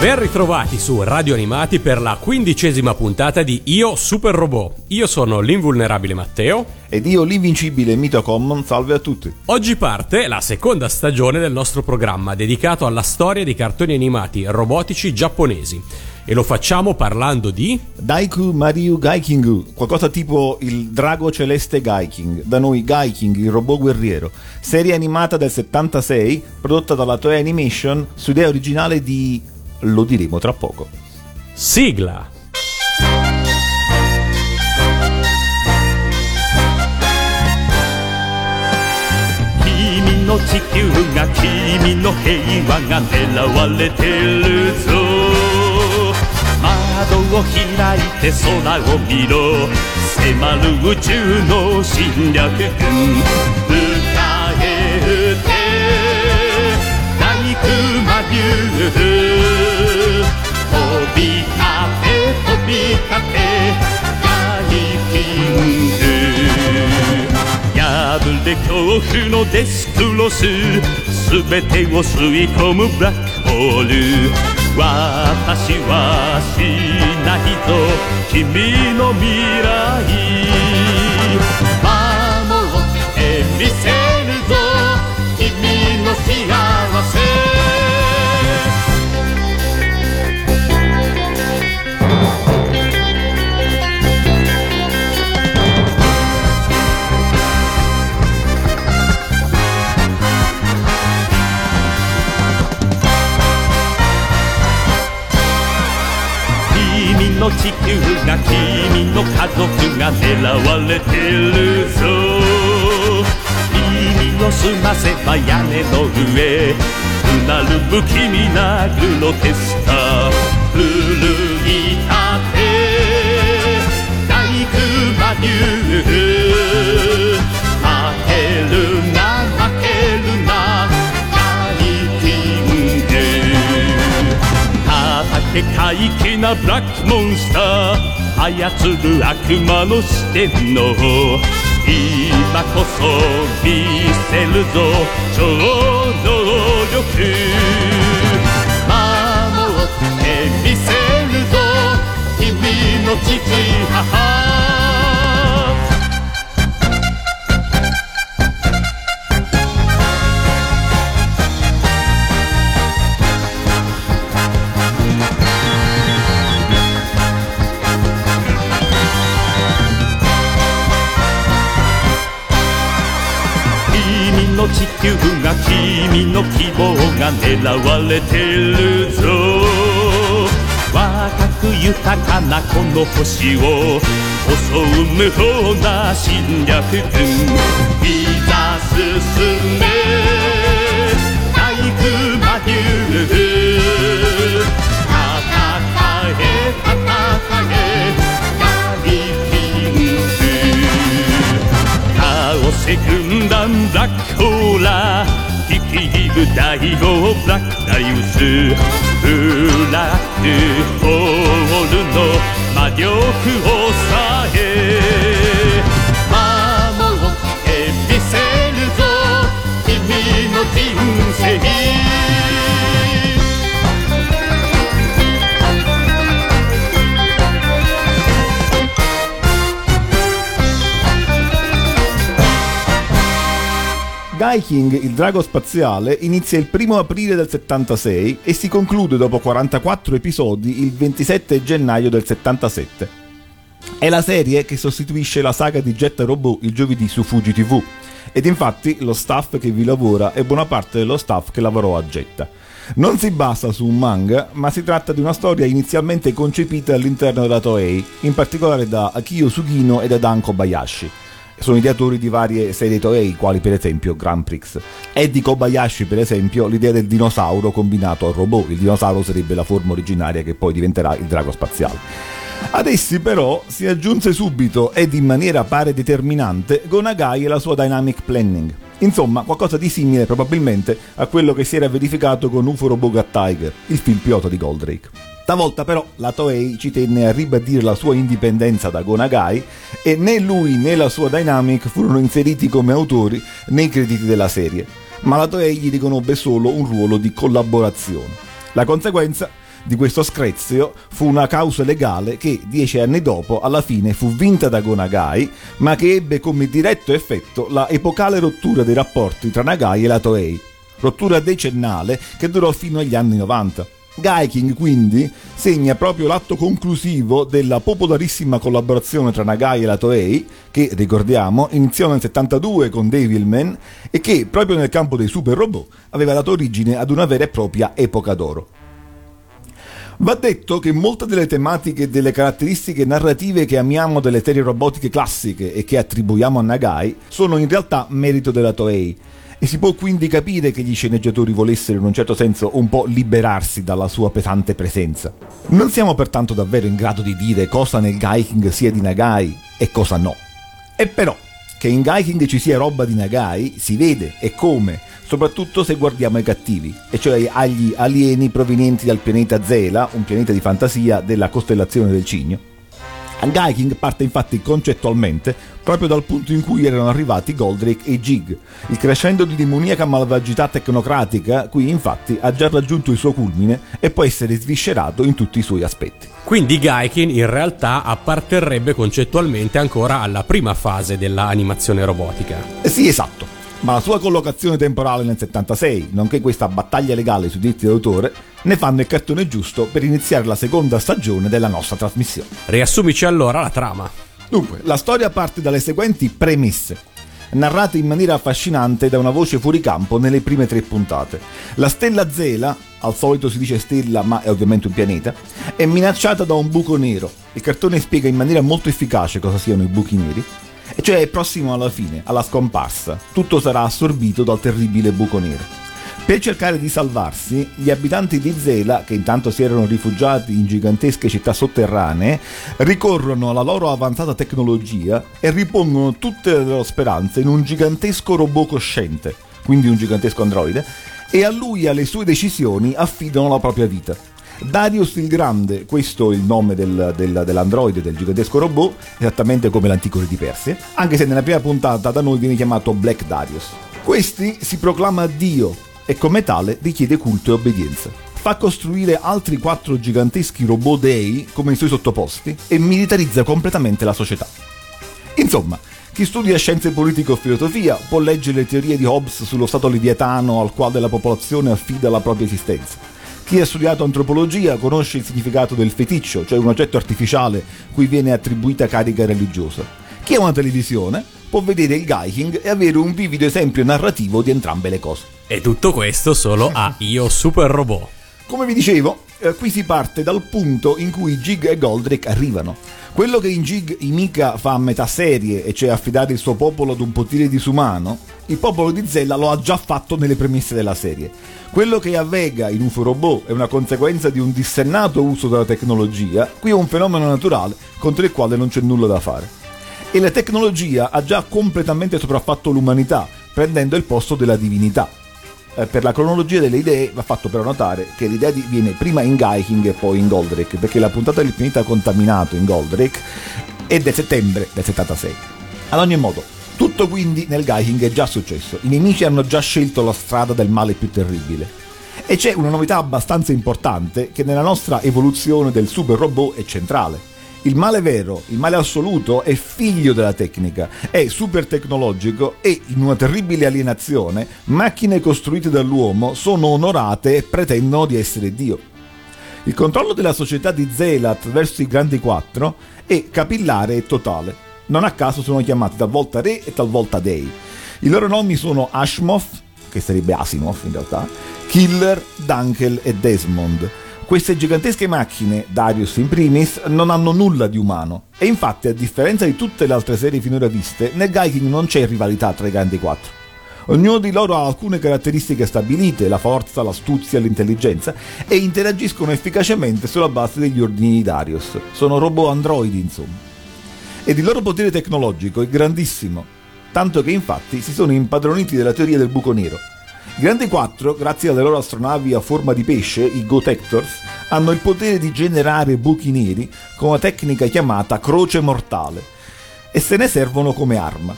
Ben ritrovati su Radio Animati per la quindicesima puntata di Io Super Robot. Io sono l'invulnerabile Matteo. Ed io l'invincibile Mito Common, salve a tutti. Oggi parte la seconda stagione del nostro programma dedicato alla storia di cartoni animati robotici giapponesi. E lo facciamo parlando di... Daiku Mariu Gaikingu, qualcosa tipo il drago celeste Gaiking, da noi Gaiking, il robot guerriero, serie animata del 76 prodotta dalla Toei Animation su idea originale di lo diremo tra poco. Sigla. 君の地球が君の平和が狙われてるぞ窓を開いて空を見ろ迫る宇宙の侵略軍迎え撃て大熊竜飛 び立て飛び立て大キング破れ恐怖のデスクロス全てを吸い込むブラックホール。私はしないぞ君の未来。地球が君の家族が狙われてるぞ。耳を澄ませば屋根の上うなる不気味なグロテスカ古い立て大熊竜叩け怪奇なブラックモンスター操る悪魔の四天王今こそ見せるぞ超能力守ってみせるぞ。君の父母。が狙われてるぞ。若く豊かなこの星を襲う無法な侵略軍。いる大王ブラックダリウスブラックホールの。魔力をさえ。Guy King, il drago spaziale, inizia il primo aprile del 76 e si conclude dopo 44 episodi il 27 gennaio del 77. È la serie che sostituisce la saga di Jet Robot il giovedì su Fuji TV ed infatti lo staff che vi lavora è buona parte dello staff che lavorò a Jetta. Non si basa su un manga, ma si tratta di una storia inizialmente concepita all'interno della Toei, in particolare da Akio Sugino e da Dan Kobayashi sono ideatori di varie serie Toei, quali per esempio Grand Prix. È di Kobayashi, per esempio, l'idea del dinosauro combinato al robot. Il dinosauro sarebbe la forma originaria che poi diventerà il drago spaziale. Ad essi però si aggiunse subito ed in maniera pare determinante Gonagai e la sua dynamic planning. Insomma, qualcosa di simile probabilmente a quello che si era verificato con UFO Robot Tiger, il film pilota di Goldrake. Stavolta però la Toei ci tenne a ribadire la sua indipendenza da Gonagai e né lui né la sua Dynamic furono inseriti come autori nei crediti della serie, ma la Toei gli riconobbe solo un ruolo di collaborazione. La conseguenza di questo screzio fu una causa legale che dieci anni dopo alla fine fu vinta da Gonagai, ma che ebbe come diretto effetto la epocale rottura dei rapporti tra Nagai e la Toei, rottura decennale che durò fino agli anni 90. Gaiking quindi segna proprio l'atto conclusivo della popolarissima collaborazione tra Nagai e la Toei, che ricordiamo iniziò nel 72 con Devilman e che proprio nel campo dei super robot aveva dato origine ad una vera e propria epoca d'oro. Va detto che molte delle tematiche e delle caratteristiche narrative che amiamo delle serie robotiche classiche e che attribuiamo a Nagai sono in realtà merito della Toei e si può quindi capire che gli sceneggiatori volessero in un certo senso un po' liberarsi dalla sua pesante presenza. Non siamo pertanto davvero in grado di dire cosa nel Gaiking sia di Nagai e cosa no. E però, che in Gaiking ci sia roba di Nagai si vede e come, soprattutto se guardiamo ai cattivi, e cioè agli alieni provenienti dal pianeta Zela, un pianeta di fantasia della costellazione del Cigno. Gaiking parte infatti concettualmente proprio dal punto in cui erano arrivati Goldrake e Jig. Il crescendo di demoniaca malvagità tecnocratica qui infatti ha già raggiunto il suo culmine e può essere sviscerato in tutti i suoi aspetti. Quindi Gaikin in realtà apparterrebbe concettualmente ancora alla prima fase dell'animazione robotica. Eh sì, esatto ma la sua collocazione temporale nel 76, nonché questa battaglia legale sui diritti d'autore, ne fanno il cartone giusto per iniziare la seconda stagione della nostra trasmissione. Riassumici allora la trama. Dunque, la storia parte dalle seguenti premesse, narrate in maniera affascinante da una voce fuori campo nelle prime tre puntate. La stella Zela, al solito si dice stella ma è ovviamente un pianeta, è minacciata da un buco nero. Il cartone spiega in maniera molto efficace cosa siano i buchi neri cioè è prossimo alla fine, alla scomparsa. Tutto sarà assorbito dal terribile buco nero. Per cercare di salvarsi, gli abitanti di Zela, che intanto si erano rifugiati in gigantesche città sotterranee, ricorrono alla loro avanzata tecnologia e ripongono tutte le loro speranze in un gigantesco robot cosciente, quindi un gigantesco androide, e a lui e alle sue decisioni affidano la propria vita. Darius il Grande, questo è il nome del, del, dell'androide, del gigantesco robot, esattamente come l'antico re di Persia, anche se nella prima puntata da noi viene chiamato Black Darius. Questi si proclama Dio e come tale richiede culto e obbedienza. Fa costruire altri quattro giganteschi robot dei come i suoi sottoposti e militarizza completamente la società. Insomma, chi studia scienze politiche o filosofia può leggere le teorie di Hobbes sullo stato leviatano al quale la popolazione affida la propria esistenza chi ha studiato antropologia conosce il significato del feticcio, cioè un oggetto artificiale cui viene attribuita carica religiosa. Chi ha una televisione può vedere il Gaiking e avere un vivido esempio narrativo di entrambe le cose. E tutto questo solo a Io Super Robot. Come vi dicevo, eh, qui si parte dal punto in cui Jig e Goldrake arrivano. Quello che in Jig Imika fa a metà serie, e cioè affidare il suo popolo ad un potere disumano, il popolo di Zella lo ha già fatto nelle premesse della serie. Quello che avvega in UFO Robot è una conseguenza di un dissennato uso della tecnologia, qui è un fenomeno naturale contro il quale non c'è nulla da fare. E la tecnologia ha già completamente sopraffatto l'umanità, prendendo il posto della divinità. Eh, per la cronologia delle idee va fatto però notare che l'idea viene prima in Gaiking e poi in Goldrake, perché la puntata del pianeta contaminato in Goldrake è del settembre del 76. Ad ogni modo, tutto quindi nel Gaiking è già successo, i nemici hanno già scelto la strada del male più terribile. E c'è una novità abbastanza importante che nella nostra evoluzione del super robot è centrale. Il male vero, il male assoluto, è figlio della tecnica, è super tecnologico e, in una terribile alienazione, macchine costruite dall'uomo sono onorate e pretendono di essere Dio. Il controllo della società di Zelat verso i grandi quattro è capillare e totale. Non a caso sono chiamati talvolta re e talvolta dei. I loro nomi sono Ashmoth, che sarebbe Asimov in realtà, Killer, Dunkel e Desmond. Queste gigantesche macchine, Darius in primis, non hanno nulla di umano. E infatti, a differenza di tutte le altre serie finora viste, nel Gaiking non c'è rivalità tra i grandi quattro. Ognuno di loro ha alcune caratteristiche stabilite, la forza, l'astuzia, l'intelligenza, e interagiscono efficacemente sulla base degli ordini di Darius. Sono robot androidi, insomma. Ed il loro potere tecnologico è grandissimo, tanto che infatti si sono impadroniti della teoria del buco nero. I grandi quattro, grazie alle loro astronavi a forma di pesce, i Gotectors, hanno il potere di generare buchi neri con una tecnica chiamata croce mortale e se ne servono come arma.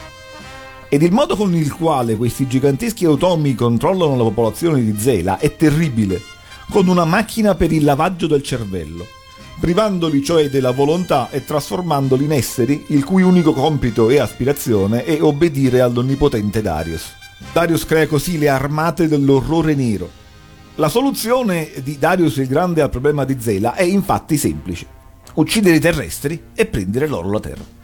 Ed il modo con il quale questi giganteschi automi controllano la popolazione di Zela è terribile, con una macchina per il lavaggio del cervello, privandoli cioè della volontà e trasformandoli in esseri il cui unico compito e aspirazione è obbedire all'onnipotente Darius. Darius crea così le armate dell'orrore nero. La soluzione di Darius il Grande al problema di Zela è infatti semplice. Uccidere i terrestri e prendere loro la terra.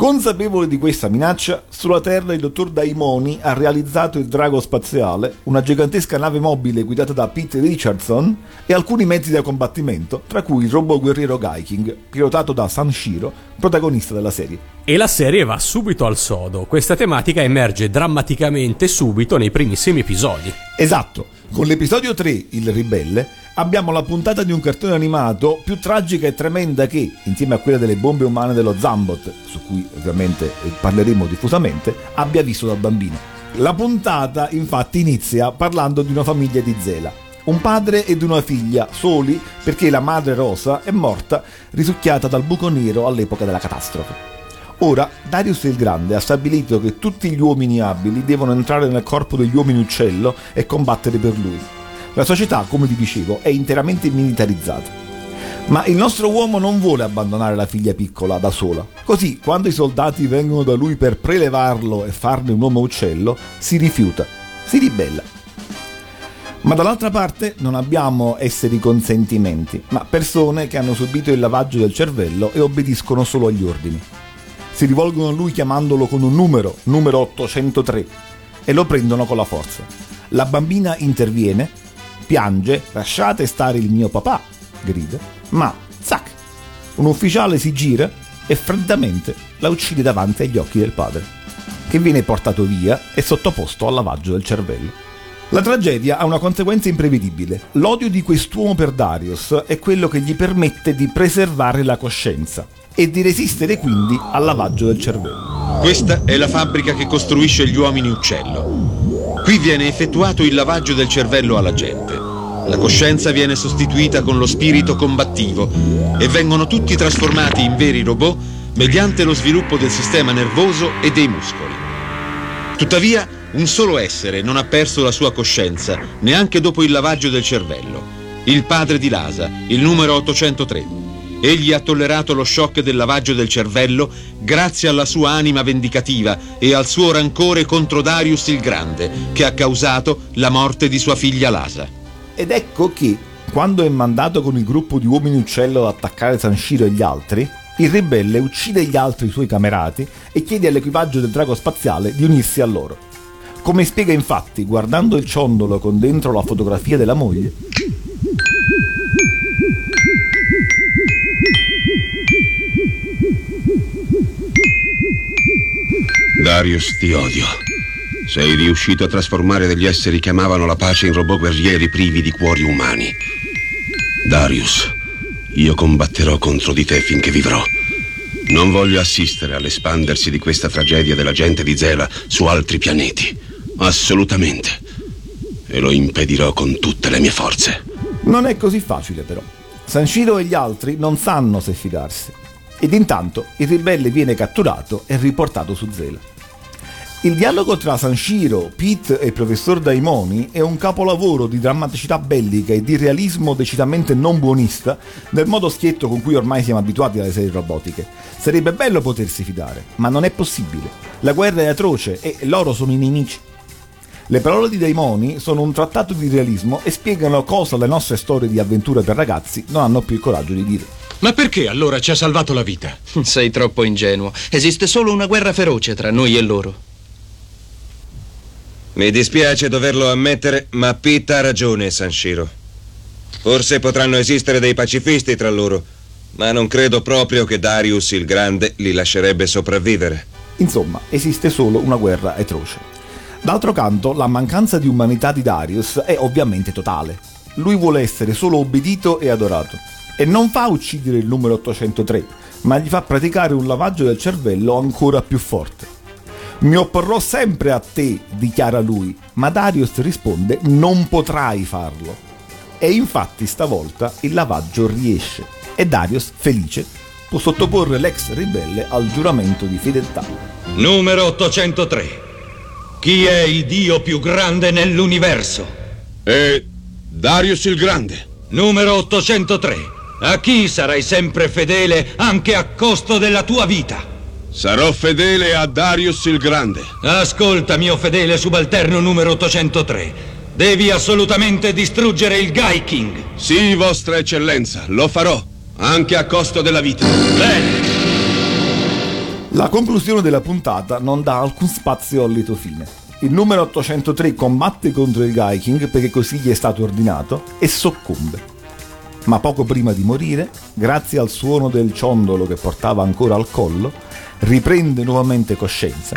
Consapevole di questa minaccia, sulla Terra il dottor Daimoni ha realizzato il Drago Spaziale, una gigantesca nave mobile guidata da Pete Richardson e alcuni mezzi da combattimento, tra cui il robot guerriero Gaiking, pilotato da Sanshiro, protagonista della serie. E la serie va subito al sodo. Questa tematica emerge drammaticamente subito nei primissimi episodi. Esatto, con l'episodio 3, Il ribelle, abbiamo la puntata di un cartone animato più tragica e tremenda che, insieme a quella delle bombe umane dello Zambot, su cui ovviamente parleremo diffusamente, abbia visto da bambino. La puntata infatti inizia parlando di una famiglia di Zela. Un padre ed una figlia, soli perché la madre Rosa è morta risucchiata dal buco nero all'epoca della catastrofe. Ora, Darius il Grande ha stabilito che tutti gli uomini abili devono entrare nel corpo degli uomini uccello e combattere per lui. La società, come vi dicevo, è interamente militarizzata. Ma il nostro uomo non vuole abbandonare la figlia piccola da sola. Così, quando i soldati vengono da lui per prelevarlo e farne un uomo uccello, si rifiuta, si ribella. Ma dall'altra parte non abbiamo esseri con sentimenti, ma persone che hanno subito il lavaggio del cervello e obbediscono solo agli ordini. Si rivolgono a lui chiamandolo con un numero, numero 803, e lo prendono con la forza. La bambina interviene piange, lasciate stare il mio papà, grida, ma, zac, un ufficiale si gira e freddamente la uccide davanti agli occhi del padre, che viene portato via e sottoposto al lavaggio del cervello. La tragedia ha una conseguenza imprevedibile. L'odio di quest'uomo per Darius è quello che gli permette di preservare la coscienza e di resistere quindi al lavaggio del cervello. Questa è la fabbrica che costruisce gli uomini uccello. Qui viene effettuato il lavaggio del cervello alla gente. La coscienza viene sostituita con lo spirito combattivo e vengono tutti trasformati in veri robot mediante lo sviluppo del sistema nervoso e dei muscoli. Tuttavia, un solo essere non ha perso la sua coscienza neanche dopo il lavaggio del cervello. Il padre di Lasa, il numero 803. Egli ha tollerato lo shock del lavaggio del cervello grazie alla sua anima vendicativa e al suo rancore contro Darius il Grande, che ha causato la morte di sua figlia Lasa. Ed ecco che, quando è mandato con il gruppo di uomini uccello ad attaccare Sanshiro e gli altri, il ribelle uccide gli altri suoi camerati e chiede all'equipaggio del drago spaziale di unirsi a loro. Come spiega infatti, guardando il ciondolo con dentro la fotografia della moglie, Darius, ti odio. Sei riuscito a trasformare degli esseri che amavano la pace in robot guerrieri privi di cuori umani. Darius, io combatterò contro di te finché vivrò. Non voglio assistere all'espandersi di questa tragedia della gente di Zela su altri pianeti. Assolutamente. E lo impedirò con tutte le mie forze. Non è così facile però. Sanshiro e gli altri non sanno se fidarsi. Ed intanto il ribelle viene catturato e riportato su Zela. Il dialogo tra Sanshiro, Pete e il professor Daimoni è un capolavoro di drammaticità bellica e di realismo decisamente non buonista del modo schietto con cui ormai siamo abituati alle serie robotiche. Sarebbe bello potersi fidare, ma non è possibile. La guerra è atroce e loro sono i nemici. Le parole di Daimoni sono un trattato di realismo e spiegano cosa le nostre storie di avventura per ragazzi non hanno più il coraggio di dire. Ma perché allora ci ha salvato la vita? Sei troppo ingenuo. Esiste solo una guerra feroce tra noi e loro. Mi dispiace doverlo ammettere, ma Pete ha ragione, Sanshiro. Forse potranno esistere dei pacifisti tra loro, ma non credo proprio che Darius il Grande li lascerebbe sopravvivere. Insomma, esiste solo una guerra atroce. D'altro canto, la mancanza di umanità di Darius è ovviamente totale. Lui vuole essere solo obbedito e adorato. E non fa uccidere il numero 803, ma gli fa praticare un lavaggio del cervello ancora più forte. Mi opporrò sempre a te, dichiara lui, ma Darius risponde non potrai farlo. E infatti stavolta il lavaggio riesce e Darius, felice, può sottoporre l'ex ribelle al giuramento di fedeltà. Numero 803. Chi è il dio più grande nell'universo? È Darius il Grande. Numero 803. A chi sarai sempre fedele anche a costo della tua vita? Sarò fedele a Darius il Grande. Ascolta, mio fedele subalterno numero 803. Devi assolutamente distruggere il Guy King. Sì, vostra eccellenza, lo farò, anche a costo della vita. Bene. La conclusione della puntata non dà alcun spazio al lieto fine. Il numero 803 combatte contro il Guy King perché così gli è stato ordinato e soccombe. Ma poco prima di morire, grazie al suono del ciondolo che portava ancora al collo, riprende nuovamente coscienza.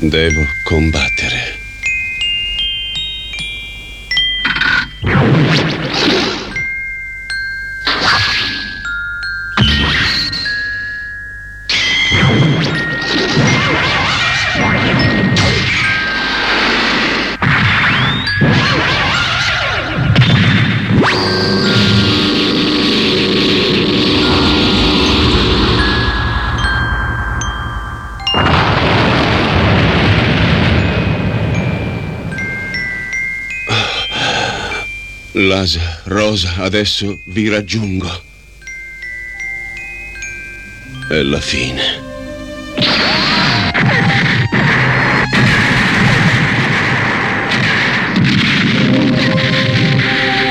Devo combattere. Rosa, adesso vi raggiungo. È la fine.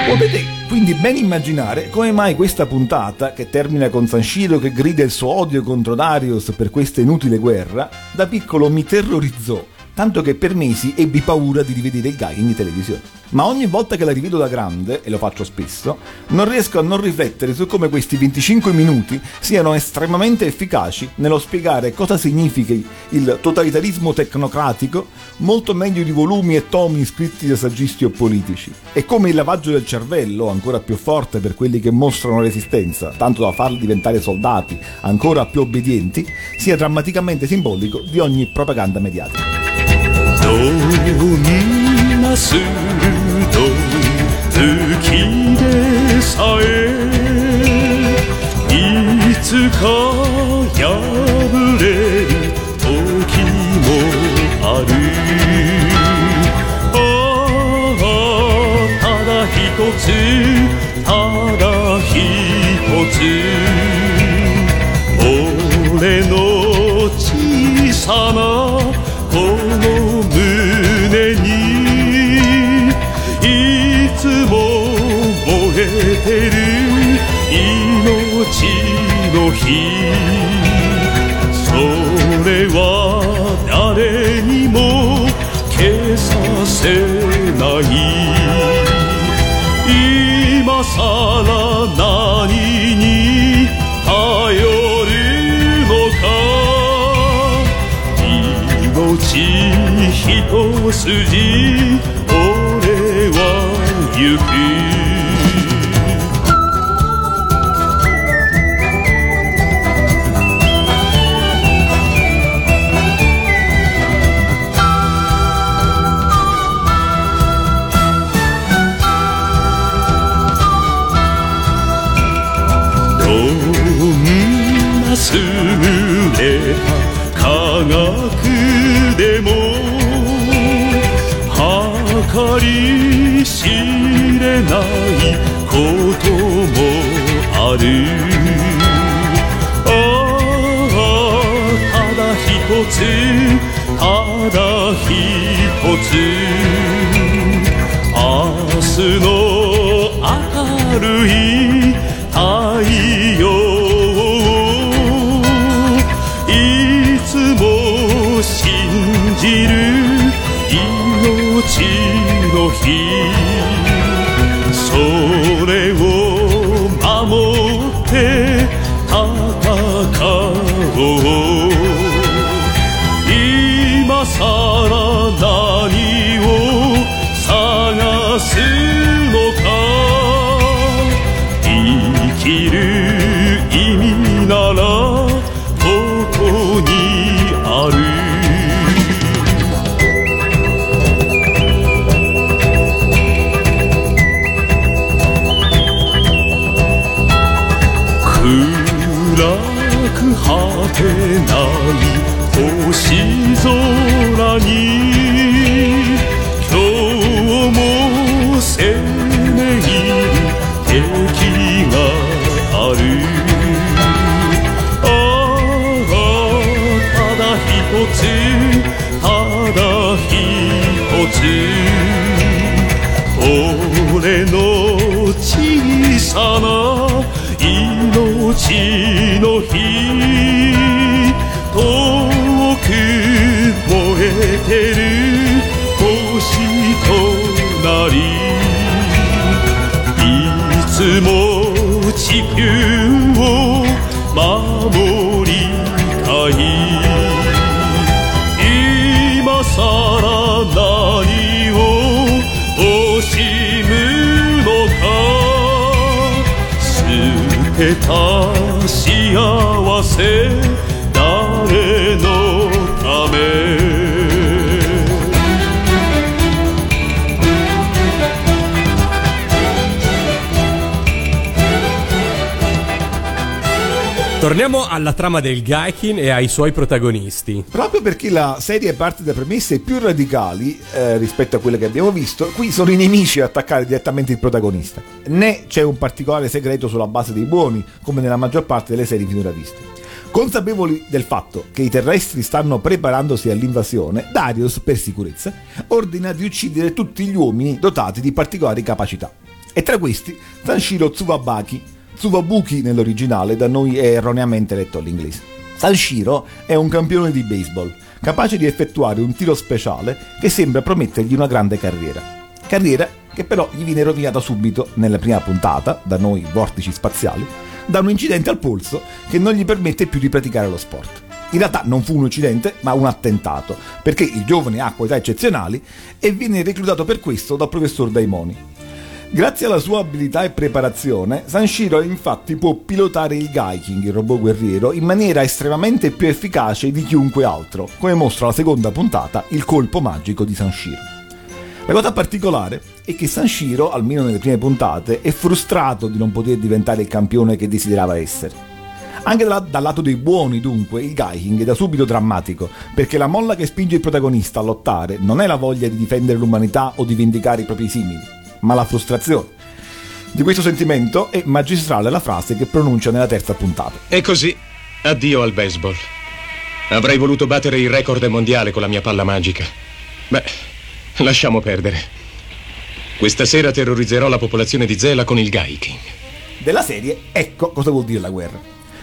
Potete quindi ben immaginare come mai questa puntata, che termina con Sanshiro che grida il suo odio contro Darius per questa inutile guerra, da piccolo mi terrorizzò tanto che per mesi ebbi paura di rivedere il Guy in televisione. Ma ogni volta che la rivedo da grande, e lo faccio spesso, non riesco a non riflettere su come questi 25 minuti siano estremamente efficaci nello spiegare cosa significhi il totalitarismo tecnocratico molto meglio di volumi e tomi scritti da saggisti o politici. E come il lavaggio del cervello, ancora più forte per quelli che mostrano resistenza, tanto da farli diventare soldati ancora più obbedienti, sia drammaticamente simbolico di ogni propaganda mediatica. どんな鋭い月でさえいつか破れる時もある。ああただ一つただ一つ。俺の小さなの火それは誰にも消させない今さら何に頼るのか命一筋俺は行くれないこともある。ああただ一つただ一つ。明日の明るいせ誰のためTorniamo alla trama del Gaikin e ai suoi protagonisti. Proprio perché la serie parte da premesse più radicali eh, rispetto a quelle che abbiamo visto, qui sono i nemici a attaccare direttamente il protagonista. Né c'è un particolare segreto sulla base dei buoni, come nella maggior parte delle serie finora viste. Consapevoli del fatto che i terrestri stanno preparandosi all'invasione, Darius, per sicurezza, ordina di uccidere tutti gli uomini dotati di particolari capacità. E tra questi Sanshiro Tsubabaki, Tsubabuki nell'originale, da noi è erroneamente letto all'inglese. Sanshiro è un campione di baseball, capace di effettuare un tiro speciale che sembra promettergli una grande carriera. Carriera che però gli viene rovinata subito nella prima puntata, da noi vortici spaziali, da un incidente al polso che non gli permette più di praticare lo sport. In realtà non fu un incidente, ma un attentato, perché il giovane ha qualità eccezionali e viene reclutato per questo dal professor Daimoni. Grazie alla sua abilità e preparazione, Sanshiro infatti può pilotare il Gaiking, il robot guerriero, in maniera estremamente più efficace di chiunque altro, come mostra la seconda puntata, il colpo magico di Sanshiro. La cosa particolare è che Sanshiro, almeno nelle prime puntate, è frustrato di non poter diventare il campione che desiderava essere. Anche dal, dal lato dei buoni, dunque, il Gaiking è da subito drammatico, perché la molla che spinge il protagonista a lottare non è la voglia di difendere l'umanità o di vendicare i propri simili, ma la frustrazione. Di questo sentimento è magistrale la frase che pronuncia nella terza puntata. E così, addio al baseball. Avrei voluto battere il record mondiale con la mia palla magica. Beh, lasciamo perdere. Questa sera terrorizzerò la popolazione di Zela con il Gaiking. Della serie, ecco cosa vuol dire la guerra.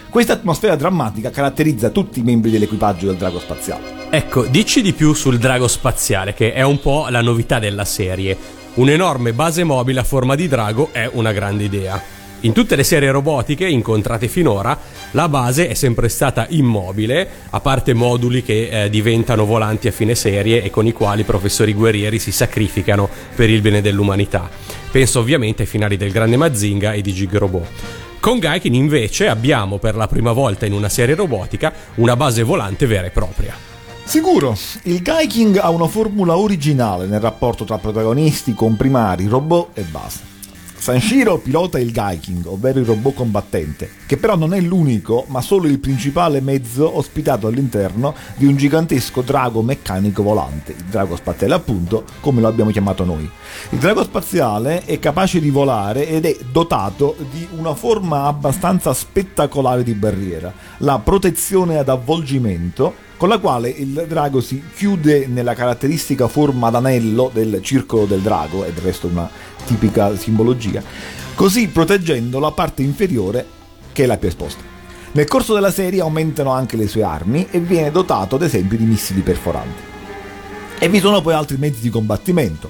Questa atmosfera drammatica caratterizza tutti i membri dell'equipaggio del drago spaziale. Ecco, dici di più sul drago spaziale, che è un po' la novità della serie. Un'enorme base mobile a forma di drago è una grande idea. In tutte le serie robotiche incontrate finora, la base è sempre stata immobile, a parte moduli che eh, diventano volanti a fine serie e con i quali i professori guerrieri si sacrificano per il bene dell'umanità. Penso ovviamente ai finali del Grande Mazinga e di Gig Robot. Con Gaikin invece abbiamo per la prima volta in una serie robotica una base volante vera e propria. Sicuro, il Gaiking ha una formula originale nel rapporto tra protagonisti, comprimari, robot e base. Sanshiro pilota il Gaiking, ovvero il robot combattente, che però non è l'unico, ma solo il principale mezzo ospitato all'interno di un gigantesco drago meccanico volante, il drago spaziale appunto, come lo abbiamo chiamato noi. Il drago spaziale è capace di volare ed è dotato di una forma abbastanza spettacolare di barriera, la protezione ad avvolgimento con la quale il drago si chiude nella caratteristica forma d'anello del circolo del drago, e del resto una tipica simbologia, così proteggendo la parte inferiore che è la più esposta. Nel corso della serie aumentano anche le sue armi e viene dotato ad esempio di missili perforanti. E vi sono poi altri mezzi di combattimento,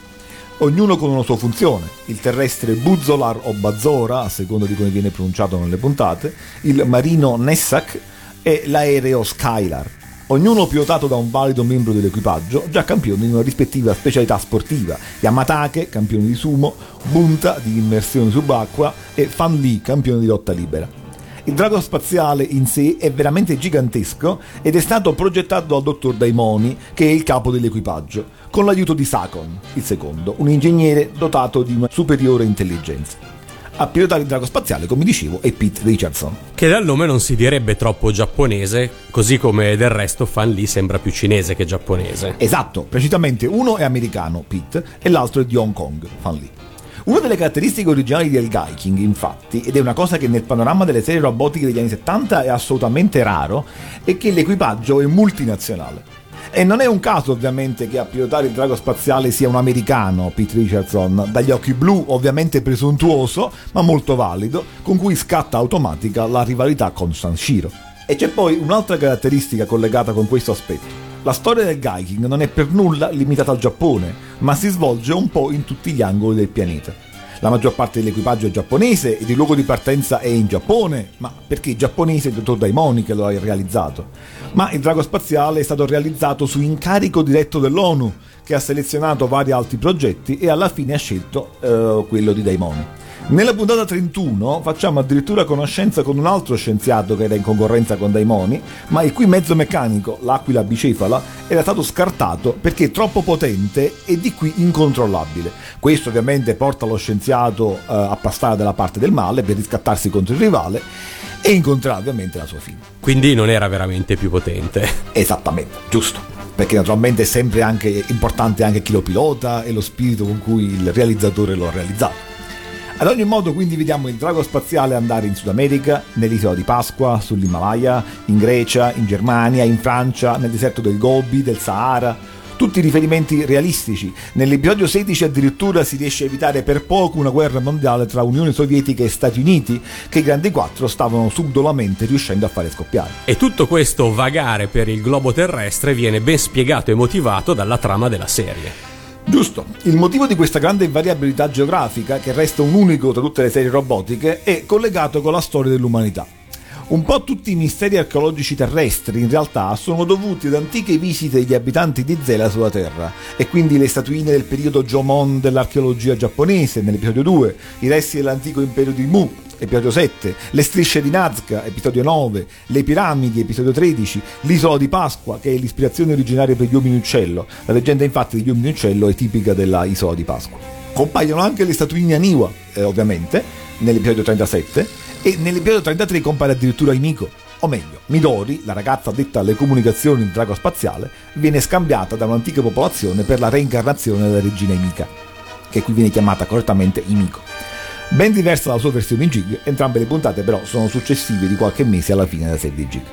ognuno con una sua funzione. Il terrestre Buzzolar o Bazzora, a seconda di come viene pronunciato nelle puntate, il marino Nessac e l'aereo Skylar ognuno pilotato da un valido membro dell'equipaggio, già campioni di una rispettiva specialità sportiva, Yamatake, campione di sumo, Bunta di immersione subacquea e Fan Li, campione di lotta libera. Il drago spaziale in sé è veramente gigantesco ed è stato progettato dal dottor Daimoni, che è il capo dell'equipaggio, con l'aiuto di Sakon, il secondo, un ingegnere dotato di una superiore intelligenza. A pilotare il drago spaziale, come dicevo, è Pete Richardson. Che dal nome non si direbbe troppo giapponese, così come del resto Fan Lee sembra più cinese che giapponese. Esatto, precisamente uno è americano, Pete, e l'altro è di Hong Kong, Fan Lee. Una delle caratteristiche originali del Gaiking, infatti, ed è una cosa che nel panorama delle serie robotiche degli anni 70 è assolutamente raro, è che l'equipaggio è multinazionale. E non è un caso ovviamente che a pilotare il drago spaziale sia un americano, Pete Richardson, dagli occhi blu, ovviamente presuntuoso, ma molto valido, con cui scatta automatica la rivalità con Sanshiro. E c'è poi un'altra caratteristica collegata con questo aspetto. La storia del Gaiking non è per nulla limitata al Giappone, ma si svolge un po' in tutti gli angoli del pianeta. La maggior parte dell'equipaggio è giapponese ed il luogo di partenza è in Giappone, ma perché i giapponesi è il dottor Daimoni che lo ha realizzato. Ma il drago spaziale è stato realizzato su incarico diretto dell'ONU, che ha selezionato vari altri progetti e alla fine ha scelto eh, quello di Daimoni. Nella puntata 31 facciamo addirittura conoscenza con un altro scienziato che era in concorrenza con Daimoni, ma il cui mezzo meccanico, l'aquila bicefala, era stato scartato perché troppo potente e di qui incontrollabile. Questo ovviamente porta lo scienziato eh, a passare dalla parte del male per riscattarsi contro il rivale e incontrare ovviamente la sua fine. Quindi non era veramente più potente. Esattamente, giusto. Perché naturalmente è sempre anche importante anche chi lo pilota e lo spirito con cui il realizzatore lo ha realizzato. Ad ogni modo quindi vediamo il drago spaziale andare in Sud America, nell'isola di Pasqua, sull'Himalaya, in Grecia, in Germania, in Francia, nel deserto del Gobi, del Sahara, tutti riferimenti realistici. Nell'episodio 16 addirittura si riesce a evitare per poco una guerra mondiale tra Unione Sovietica e Stati Uniti che i grandi quattro stavano subdolamente riuscendo a fare scoppiare. E tutto questo vagare per il globo terrestre viene ben spiegato e motivato dalla trama della serie. Giusto, il motivo di questa grande variabilità geografica, che resta un unico tra tutte le serie robotiche, è collegato con la storia dell'umanità. Un po' tutti i misteri archeologici terrestri in realtà sono dovuti ad antiche visite degli abitanti di Zela sulla Terra e quindi le statuine del periodo Jomon dell'archeologia giapponese nell'episodio 2, i resti dell'antico impero di Mu episodio 7, le strisce di Nazca, episodio 9, le piramidi, episodio 13, l'isola di Pasqua, che è l'ispirazione originaria per gli uomini uccello. La leggenda infatti degli uomini uccello è tipica della isola di Pasqua. Compaiono anche le statuine Aniwa, eh, ovviamente, nell'episodio 37, e nell'episodio 33 compare addirittura Imiko. O meglio, Midori, la ragazza detta alle comunicazioni in drago spaziale, viene scambiata da un'antica popolazione per la reincarnazione della regina Imika, che qui viene chiamata correttamente Imiko. Ben diversa dalla sua versione Gig, entrambe le puntate però sono successive di qualche mese alla fine della serie di Gig.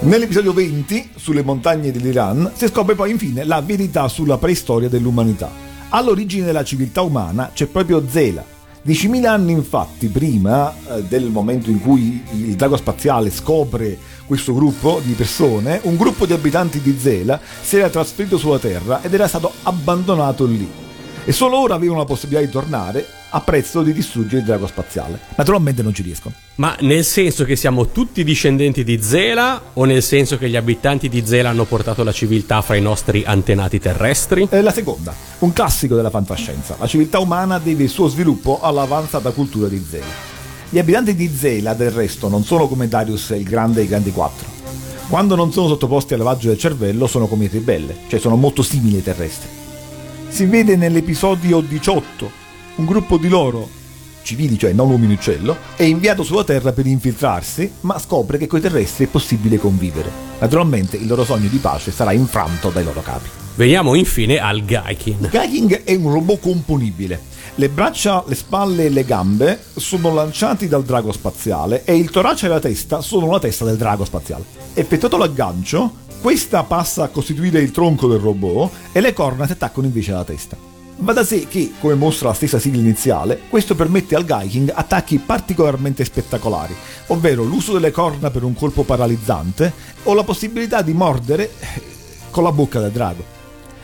Nell'episodio 20, sulle montagne dell'Iran, si scopre poi infine la verità sulla preistoria dell'umanità. All'origine della civiltà umana c'è proprio Zela. 10.000 anni infatti prima eh, del momento in cui il drago spaziale scopre questo gruppo di persone, un gruppo di abitanti di Zela si era trasferito sulla Terra ed era stato abbandonato lì. E solo ora avevano la possibilità di tornare a prezzo di distruggere il drago spaziale. Naturalmente non ci riescono. Ma nel senso che siamo tutti discendenti di Zela o nel senso che gli abitanti di Zela hanno portato la civiltà fra i nostri antenati terrestri? È la seconda, un classico della fantascienza. La civiltà umana deve il suo sviluppo all'avanzata cultura di Zela. Gli abitanti di Zela, del resto, non sono come Darius il Grande e i Grandi Quattro. Quando non sono sottoposti al lavaggio del cervello sono come i ribelle, cioè sono molto simili ai terrestri. Si vede nell'episodio 18 un gruppo di loro, civili, cioè non uomini uccello, è inviato sulla Terra per infiltrarsi, ma scopre che coi terrestri è possibile convivere. Naturalmente il loro sogno di pace sarà infranto dai loro capi. Veniamo infine al Gaikin. Gaiking è un robot componibile. Le braccia, le spalle e le gambe sono lanciati dal drago spaziale e il torace e la testa sono la testa del drago spaziale. Effettuato l'aggancio, questa passa a costituire il tronco del robot e le corna si attaccano invece alla testa. Va da sé che, come mostra la stessa sigla iniziale, questo permette al Gaiking attacchi particolarmente spettacolari, ovvero l'uso delle corna per un colpo paralizzante o la possibilità di mordere eh, con la bocca del drago.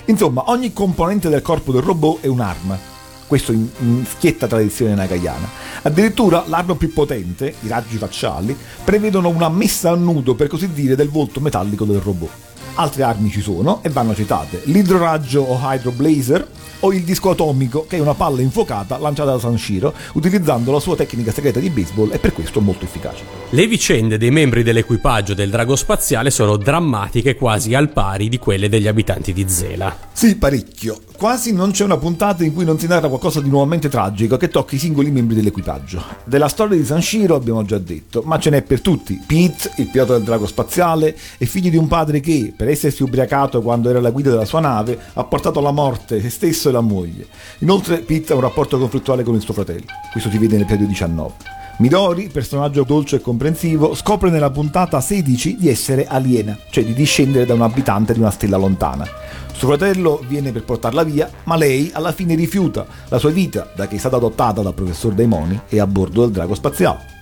Insomma, ogni componente del corpo del robot è un'arma. Questo in, in schietta tradizione nagayana. Addirittura l'arma più potente, i raggi facciali, prevedono una messa a nudo, per così dire, del volto metallico del robot. Altre armi ci sono e vanno citate: l'idroraggio o Hydro Blazer o il disco atomico, che è una palla infuocata lanciata da Sanshiro utilizzando la sua tecnica segreta di baseball e per questo molto efficace. Le vicende dei membri dell'equipaggio del drago spaziale sono drammatiche quasi al pari di quelle degli abitanti di Zela. Sì, parecchio. Quasi non c'è una puntata in cui non si narra qualcosa di nuovamente tragico che tocchi i singoli membri dell'equipaggio. Della storia di Sanshiro abbiamo già detto, ma ce n'è per tutti. Pete, il pilota del drago spaziale, è figlio di un padre che, per essersi ubriacato quando era alla guida della sua nave, ha portato alla morte se stesso e la moglie. Inoltre Pete ha un rapporto conflittuale con il suo fratello. Questo si vede nel periodo 19. Midori, personaggio dolce e comprensivo, scopre nella puntata 16 di essere aliena, cioè di discendere da un abitante di una stella lontana. Suo fratello viene per portarla via, ma lei alla fine rifiuta la sua vita, da che è stata adottata dal professor Daimoni e a bordo del drago spaziale.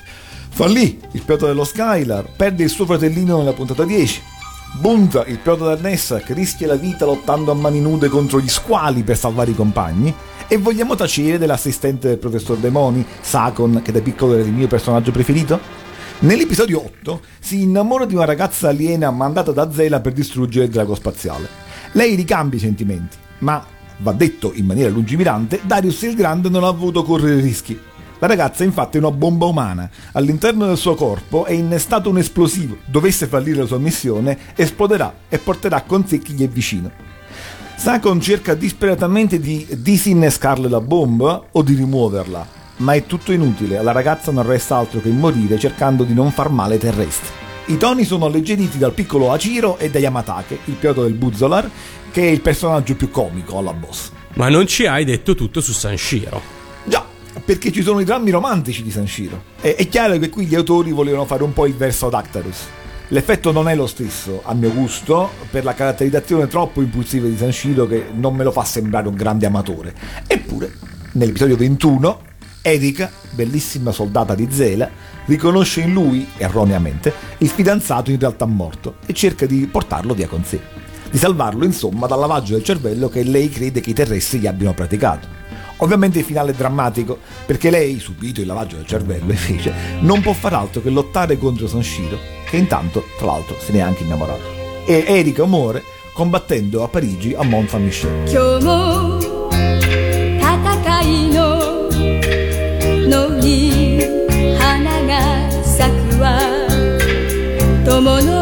Fallì, il pilota dello Skylar, perde il suo fratellino nella puntata 10. Bunta, il pilota del Nessac, rischia la vita lottando a mani nude contro gli squali per salvare i compagni. E vogliamo tacere dell'assistente del professor Demoni, Sakon, che da piccolo era il mio personaggio preferito? Nell'episodio 8 si innamora di una ragazza aliena mandata da Zela per distruggere il drago spaziale. Lei ricambia i sentimenti, ma, va detto in maniera lungimirante, Darius il Grande non ha voluto correre rischi. La ragazza infatti è una bomba umana. All'interno del suo corpo è innestato un esplosivo. Dovesse fallire la sua missione, esploderà e porterà con sé chi gli è vicino. Sakon cerca disperatamente di disinnescarle la bomba o di rimuoverla, ma è tutto inutile, alla ragazza non resta altro che morire cercando di non far male ai terrestri. I toni sono alleggeriti dal piccolo Hachiro e da Yamatake, il pilota del Buzzolar, che è il personaggio più comico alla boss. Ma non ci hai detto tutto su Sanshiro. Già, perché ci sono i drammi romantici di Sanshiro. È, è chiaro che qui gli autori volevano fare un po' il verso ad Actarus. L'effetto non è lo stesso, a mio gusto, per la caratterizzazione troppo impulsiva di Sanshiro che non me lo fa sembrare un grande amatore. Eppure, nell'episodio 21, Erika, bellissima soldata di Zela, riconosce in lui, erroneamente, il fidanzato in realtà morto e cerca di portarlo via con sé. Di salvarlo, insomma, dal lavaggio del cervello che lei crede che i terrestri gli abbiano praticato. Ovviamente il finale è drammatico perché lei, subito il lavaggio del cervello invece, non può far altro che lottare contro Sanshiro, che intanto, tra l'altro, se ne è anche innamorato. E Erika muore combattendo a Parigi a Mont Saint-Michel. 友の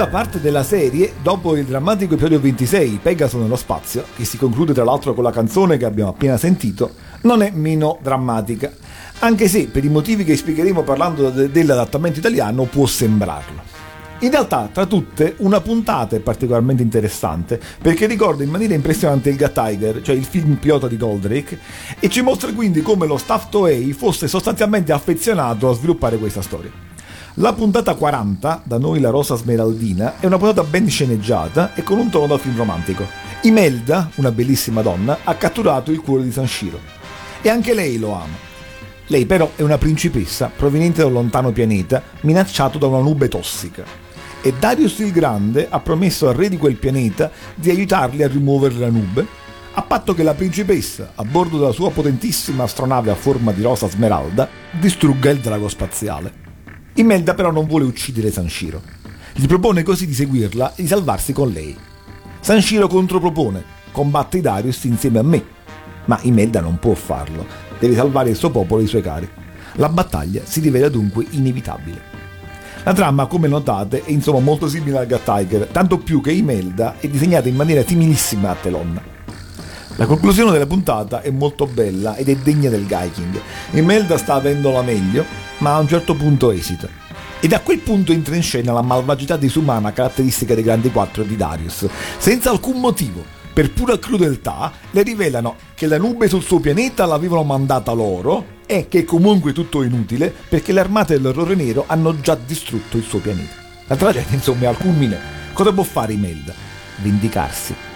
seconda parte della serie, dopo il drammatico episodio 26, Pegaso nello spazio, che si conclude tra l'altro con la canzone che abbiamo appena sentito, non è meno drammatica, anche se per i motivi che spiegheremo parlando de- dell'adattamento italiano può sembrarlo. In realtà, tra tutte, una puntata è particolarmente interessante perché ricorda in maniera impressionante il Gut Tiger, cioè il film pilota di Goldrake, e ci mostra quindi come lo staff Toei fosse sostanzialmente affezionato a sviluppare questa storia. La puntata 40, da noi la Rosa Smeraldina, è una puntata ben sceneggiata e con un tono da film romantico. Imelda, una bellissima donna, ha catturato il cuore di Sanshiro. E anche lei lo ama. Lei però è una principessa proveniente da un lontano pianeta minacciato da una nube tossica. E Darius il Grande ha promesso al re di quel pianeta di aiutarli a rimuovere la nube, a patto che la principessa, a bordo della sua potentissima astronave a forma di rosa smeralda, distrugga il drago spaziale. Imelda però non vuole uccidere Sanshiro. Gli propone così di seguirla e di salvarsi con lei. Sanshiro contropropone, combatte Darius insieme a me, ma Imelda non può farlo, deve salvare il suo popolo e i suoi cari. La battaglia si rivela dunque inevitabile. La trama, come notate, è insomma molto simile al Gut Tiger, tanto più che Imelda è disegnata in maniera similissima a Telon. La conclusione della puntata è molto bella ed è degna del Gaiking. Imelda sta avendo la meglio, ma a un certo punto esita. E da quel punto entra in scena la malvagità disumana caratteristica dei grandi quattro di Darius. Senza alcun motivo, per pura crudeltà, le rivelano che la nube sul suo pianeta l'avevano mandata loro e che comunque tutto è inutile perché le armate dell'orrore nero hanno già distrutto il suo pianeta. La tragedia insomma è al culmine. Cosa può fare Imelda? Vendicarsi.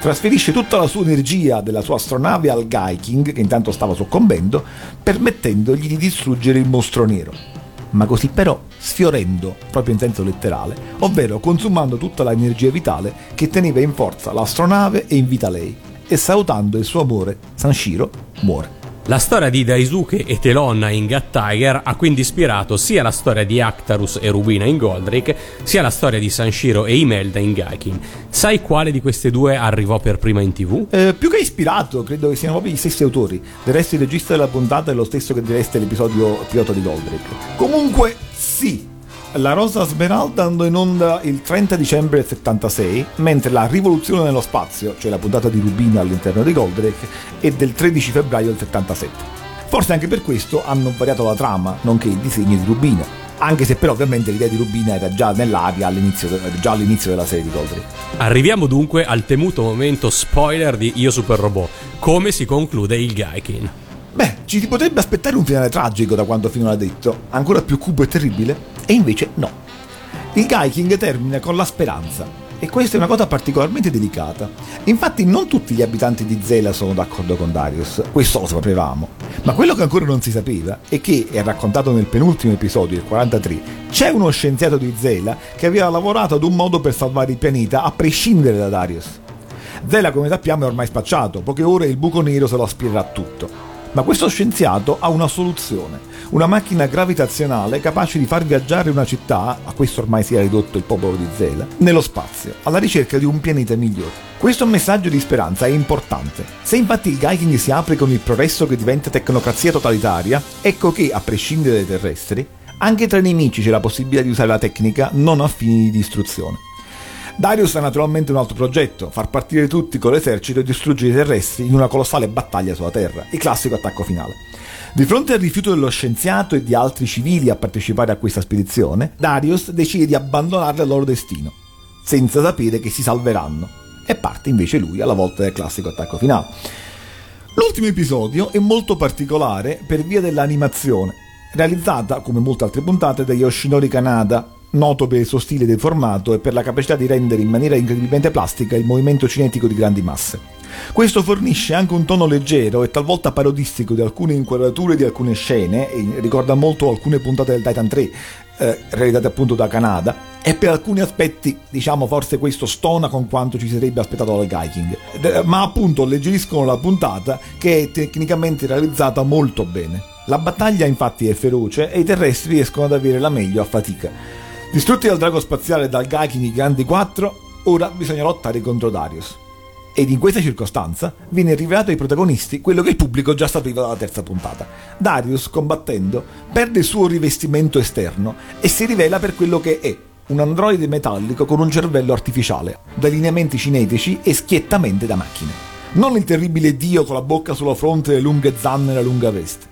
Trasferisce tutta la sua energia della sua astronave al Gaiking, che intanto stava soccombendo, permettendogli di distruggere il mostro nero. Ma così però sfiorendo, proprio in senso letterale, ovvero consumando tutta l'energia vitale che teneva in forza l'astronave e in vita lei, e salutando il suo amore, Sanshiro muore. La storia di Daisuke e Telonna in Gut Tiger ha quindi ispirato sia la storia di Actarus e Rubina in Goldrake, sia la storia di Sanshiro e Imelda in Gaikin. Sai quale di queste due arrivò per prima in tv? Eh, più che ispirato, credo che siano proprio gli stessi autori. Del resto il regista della puntata è lo stesso che direste l'episodio pilota di Goldrake. Comunque, sì. La Rosa Smeralda andò in onda il 30 dicembre del 76, mentre la Rivoluzione nello spazio, cioè la puntata di Rubina all'interno di Goldrake, è del 13 febbraio del 77. Forse anche per questo hanno variato la trama, nonché i disegni di Rubina. Anche se però ovviamente l'idea di Rubina era già nell'aria all'inizio, già all'inizio della serie di Goldrake. Arriviamo dunque al temuto momento spoiler di Io Super Robot. Come si conclude il Gaikin? Beh, ci si potrebbe aspettare un finale tragico da quanto finora detto, ancora più cubo e terribile, e invece no. Il Gaiking termina con la speranza, e questa è una cosa particolarmente delicata. Infatti non tutti gli abitanti di Zela sono d'accordo con Darius, questo lo sapevamo, ma quello che ancora non si sapeva è che, è raccontato nel penultimo episodio, il 43, c'è uno scienziato di Zela che aveva lavorato ad un modo per salvare il pianeta a prescindere da Darius. Zela, come sappiamo, è ormai spacciato, poche ore il buco nero se lo aspirerà tutto. Ma questo scienziato ha una soluzione, una macchina gravitazionale capace di far viaggiare una città, a questo ormai si è ridotto il popolo di Zela, nello spazio, alla ricerca di un pianeta migliore. Questo messaggio di speranza è importante. Se infatti il Gaiking si apre con il progresso che diventa tecnocrazia totalitaria, ecco che, a prescindere dai terrestri, anche tra i nemici c'è la possibilità di usare la tecnica non a fini di distruzione. Darius ha naturalmente un altro progetto, far partire tutti con l'esercito e distruggere i terrestri in una colossale battaglia sulla Terra, il classico attacco finale. Di fronte al rifiuto dello scienziato e di altri civili a partecipare a questa spedizione, Darius decide di abbandonarli al loro destino, senza sapere che si salveranno, e parte invece lui alla volta del classico attacco finale. L'ultimo episodio è molto particolare per via dell'animazione, realizzata, come molte altre puntate, da Yoshinori Kanada, noto per il suo stile deformato e per la capacità di rendere in maniera incredibilmente plastica il movimento cinetico di grandi masse. Questo fornisce anche un tono leggero e talvolta parodistico di alcune inquadrature di alcune scene, e ricorda molto alcune puntate del Titan 3, eh, realizzate appunto da Kanada, e per alcuni aspetti, diciamo, forse questo stona con quanto ci sarebbe aspettato dal Gaiking. Ma appunto alleggeriscono la puntata che è tecnicamente realizzata molto bene. La battaglia infatti è feroce e i terrestri riescono ad avere la meglio a fatica. Distrutti dal drago spaziale dal Gaiking i grandi 4, ora bisogna lottare contro Darius. Ed in questa circostanza viene rivelato ai protagonisti quello che il pubblico già sapeva dalla terza puntata. Darius, combattendo, perde il suo rivestimento esterno e si rivela per quello che è, un androide metallico con un cervello artificiale, da lineamenti cinetici e schiettamente da macchine. Non il terribile dio con la bocca sulla fronte le lunghe zanne e la lunga veste.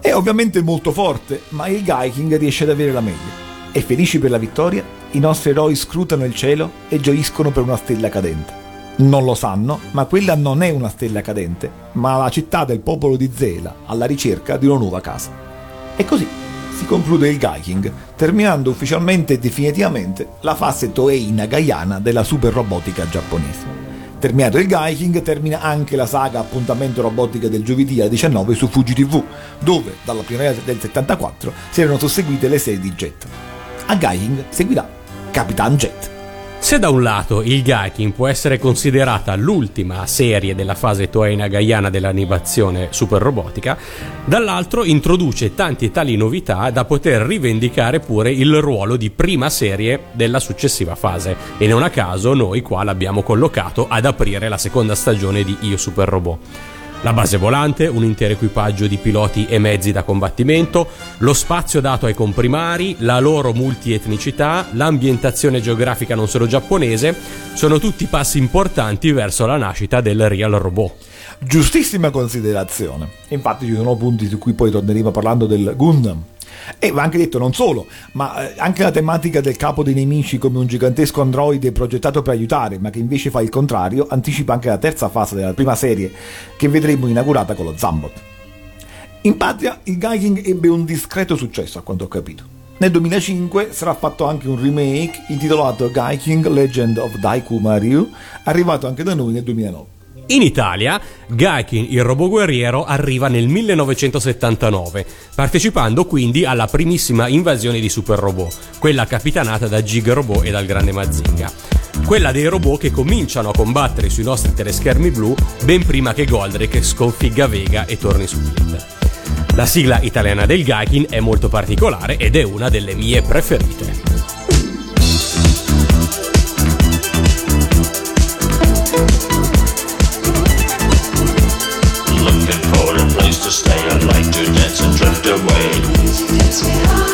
È ovviamente molto forte, ma il Gaiking riesce ad avere la meglio. E felici per la vittoria, i nostri eroi scrutano il cielo e gioiscono per una stella cadente. Non lo sanno, ma quella non è una stella cadente, ma la città del popolo di Zela alla ricerca di una nuova casa. E così si conclude il Gaiking, terminando ufficialmente e definitivamente la fase Toei Nagayana della super robotica giapponese. Terminato il Gaiking, termina anche la saga Appuntamento Robotica del giovedì alle 19 su Fuji TV, dove dalla primavera del 74 si erano susseguite le serie di Jet. A Gaiking seguirà Capitan Jet. Se da un lato il Gaiking può essere considerata l'ultima serie della fase Toei Nagayana dell'animazione super robotica, dall'altro introduce tanti e tali novità da poter rivendicare pure il ruolo di prima serie della successiva fase e non a caso noi qua l'abbiamo collocato ad aprire la seconda stagione di Io Super Robot. La base volante, un intero equipaggio di piloti e mezzi da combattimento, lo spazio dato ai comprimari, la loro multietnicità, l'ambientazione geografica non solo giapponese, sono tutti passi importanti verso la nascita del real robot. Giustissima considerazione. Infatti ci sono punti su cui poi torneremo parlando del Gundam. E va anche detto non solo, ma eh, anche la tematica del capo dei nemici come un gigantesco androide progettato per aiutare, ma che invece fa il contrario, anticipa anche la terza fase della prima serie che vedremo inaugurata con lo Zambot. In patria il Gaiking ebbe un discreto successo a quanto ho capito. Nel 2005 sarà fatto anche un remake intitolato Gaiking Legend of Daiku Mariu, arrivato anche da noi nel 2009. In Italia, Gaikin, il robot guerriero, arriva nel 1979, partecipando quindi alla primissima invasione di super robot, quella capitanata da Gig Robot e dal grande Mazinga. Quella dei robot che cominciano a combattere sui nostri teleschermi blu ben prima che Goldrake sconfigga Vega e torni su Fleet. La sigla italiana del Gaikin è molto particolare ed è una delle mie preferite. I'm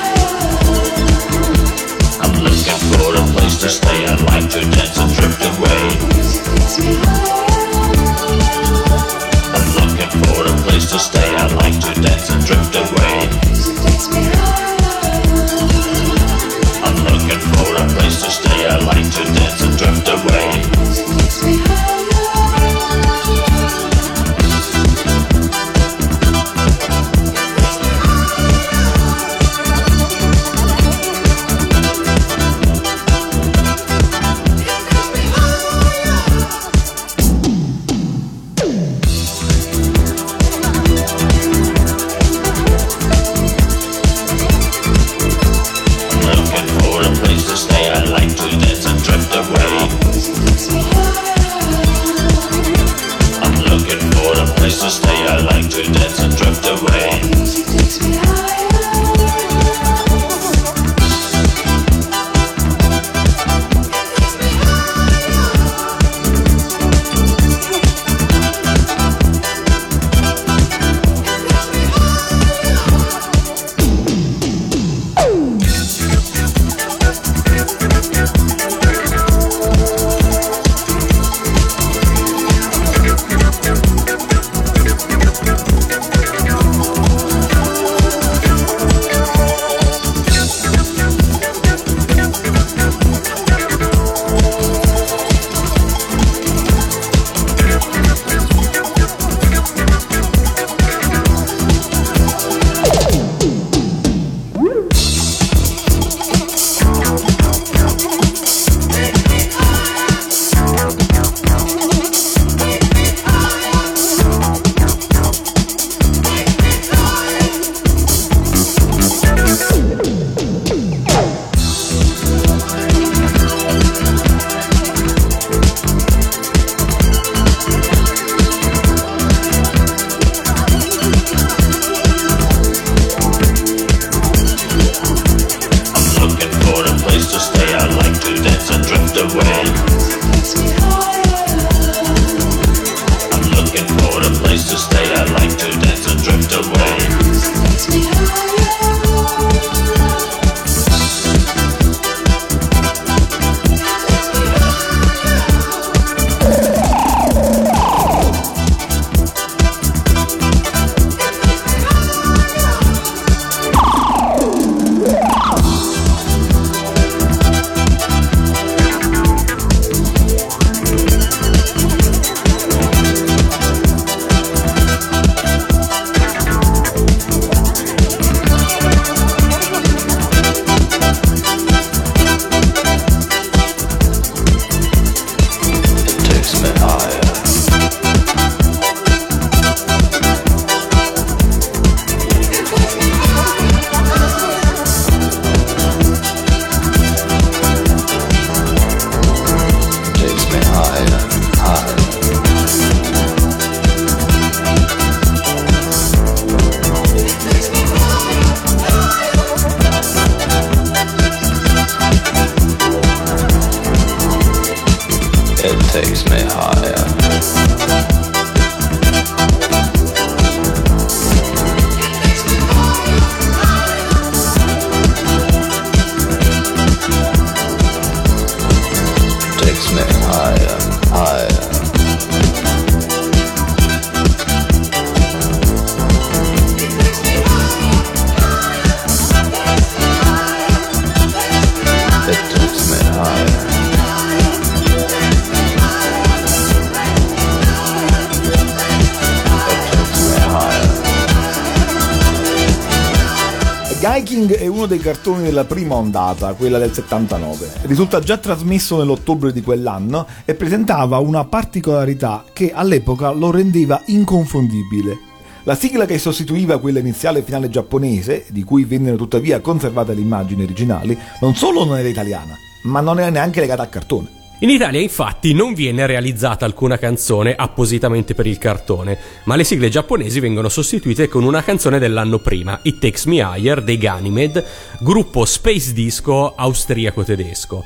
uno dei cartoni della prima ondata, quella del 79. Risulta già trasmesso nell'ottobre di quell'anno e presentava una particolarità che all'epoca lo rendeva inconfondibile. La sigla che sostituiva quella iniziale finale giapponese, di cui vennero tuttavia conservate le immagini originali, non solo non era italiana, ma non era neanche legata al cartone. In Italia infatti non viene realizzata alcuna canzone appositamente per il cartone, ma le sigle giapponesi vengono sostituite con una canzone dell'anno prima, It Takes Me Higher dei Ganymede, gruppo space disco austriaco-tedesco.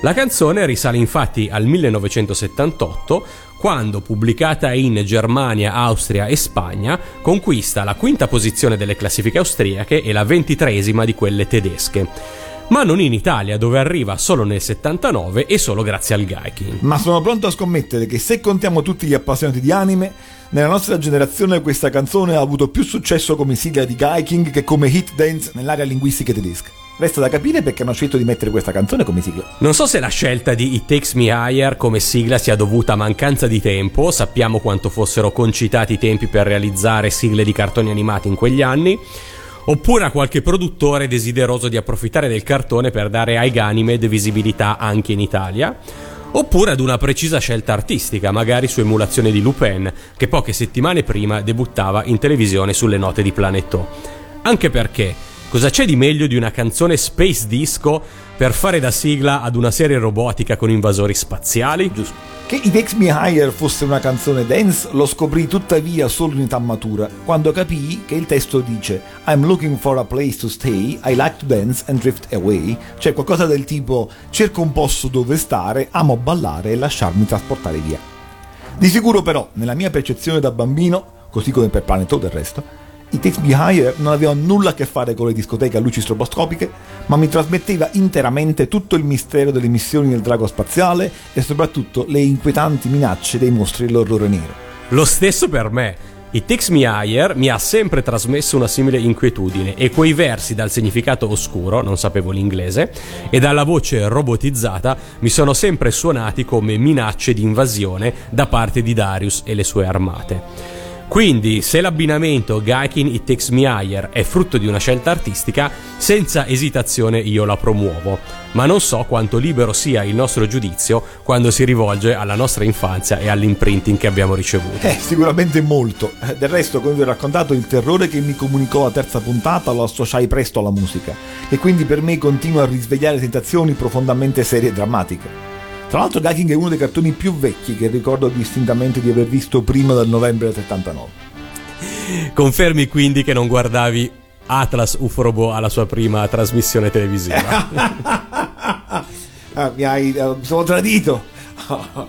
La canzone risale infatti al 1978, quando, pubblicata in Germania, Austria e Spagna, conquista la quinta posizione delle classifiche austriache e la ventitreesima di quelle tedesche ma non in Italia, dove arriva solo nel 79 e solo grazie al Gaiking. Ma sono pronto a scommettere che se contiamo tutti gli appassionati di anime, nella nostra generazione questa canzone ha avuto più successo come sigla di Gaiking che come hit dance nell'area linguistica tedesca. Resta da capire perché hanno scelto di mettere questa canzone come sigla. Non so se la scelta di It Takes Me Higher come sigla sia dovuta a mancanza di tempo, sappiamo quanto fossero concitati i tempi per realizzare sigle di cartoni animati in quegli anni, oppure a qualche produttore desideroso di approfittare del cartone per dare ai Ganymede visibilità anche in Italia, oppure ad una precisa scelta artistica, magari su emulazione di Lupin, che poche settimane prima debuttava in televisione sulle note di Planetò. Anche perché, cosa c'è di meglio di una canzone space disco per fare da sigla ad una serie robotica con invasori spaziali? Giusto. Che It Takes Me Higher fosse una canzone dance lo scoprì tuttavia solo in età matura, quando capii che il testo dice I'm looking for a place to stay, I like to dance and drift away, cioè qualcosa del tipo cerco un posto dove stare, amo ballare e lasciarmi trasportare via. Di sicuro però, nella mia percezione da bambino, così come per Planet del resto, It Takes Me Higher non aveva nulla a che fare con le discoteche a luci stroboscopiche, ma mi trasmetteva interamente tutto il mistero delle missioni del drago spaziale e soprattutto le inquietanti minacce dei mostri dell'orrore nero. Lo stesso per me. It Takes Me Higher mi ha sempre trasmesso una simile inquietudine e quei versi dal significato oscuro, non sapevo l'inglese, e dalla voce robotizzata mi sono sempre suonati come minacce di invasione da parte di Darius e le sue armate. Quindi, se l'abbinamento Gaikin It Takes Me Higher è frutto di una scelta artistica, senza esitazione io la promuovo. Ma non so quanto libero sia il nostro giudizio quando si rivolge alla nostra infanzia e all'imprinting che abbiamo ricevuto. Eh, sicuramente molto. Eh, Del resto, come vi ho raccontato, il terrore che mi comunicò la terza puntata lo associai presto alla musica, e quindi per me continua a risvegliare sensazioni profondamente serie e drammatiche. Tra l'altro Gaiking è uno dei cartoni più vecchi che ricordo distintamente di aver visto prima del novembre del 79. Confermi quindi che non guardavi Atlas Uforobo alla sua prima trasmissione televisiva. Ah, mi hai... eh, mi sono tradito!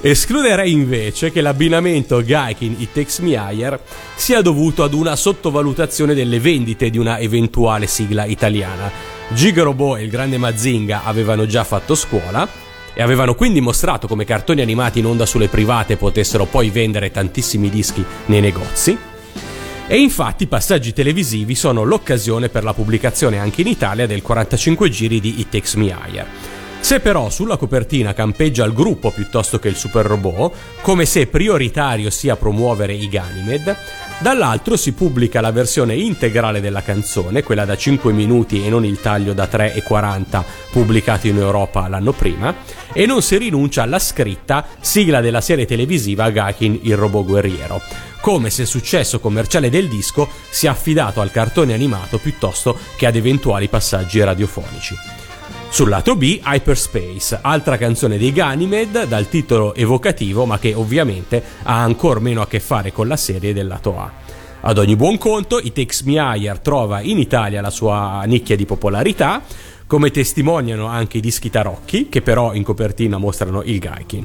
Escluderei invece che l'abbinamento Gaikin It Takes Me Higher sia dovuto ad una sottovalutazione delle vendite di una eventuale sigla italiana. Gigarobo e il grande Mazinga avevano già fatto scuola e avevano quindi mostrato come cartoni animati in onda sulle private potessero poi vendere tantissimi dischi nei negozi. E infatti i passaggi televisivi sono l'occasione per la pubblicazione anche in Italia del 45 giri di It Takes Me Higher. Se però sulla copertina campeggia il gruppo piuttosto che il super robot, come se prioritario sia promuovere i Ganymede, dall'altro si pubblica la versione integrale della canzone, quella da 5 minuti e non il taglio da 3 e 40 pubblicato in Europa l'anno prima, e non si rinuncia alla scritta sigla della serie televisiva Gakin il robot guerriero, come se il successo commerciale del disco sia affidato al cartone animato piuttosto che ad eventuali passaggi radiofonici. Sul lato B, Hyperspace, altra canzone dei Ganymede dal titolo evocativo ma che ovviamente ha ancora meno a che fare con la serie del lato A. Ad ogni buon conto, It Takes Me Higher trova in Italia la sua nicchia di popolarità, come testimoniano anche i dischi tarocchi, che però in copertina mostrano il Gaikin.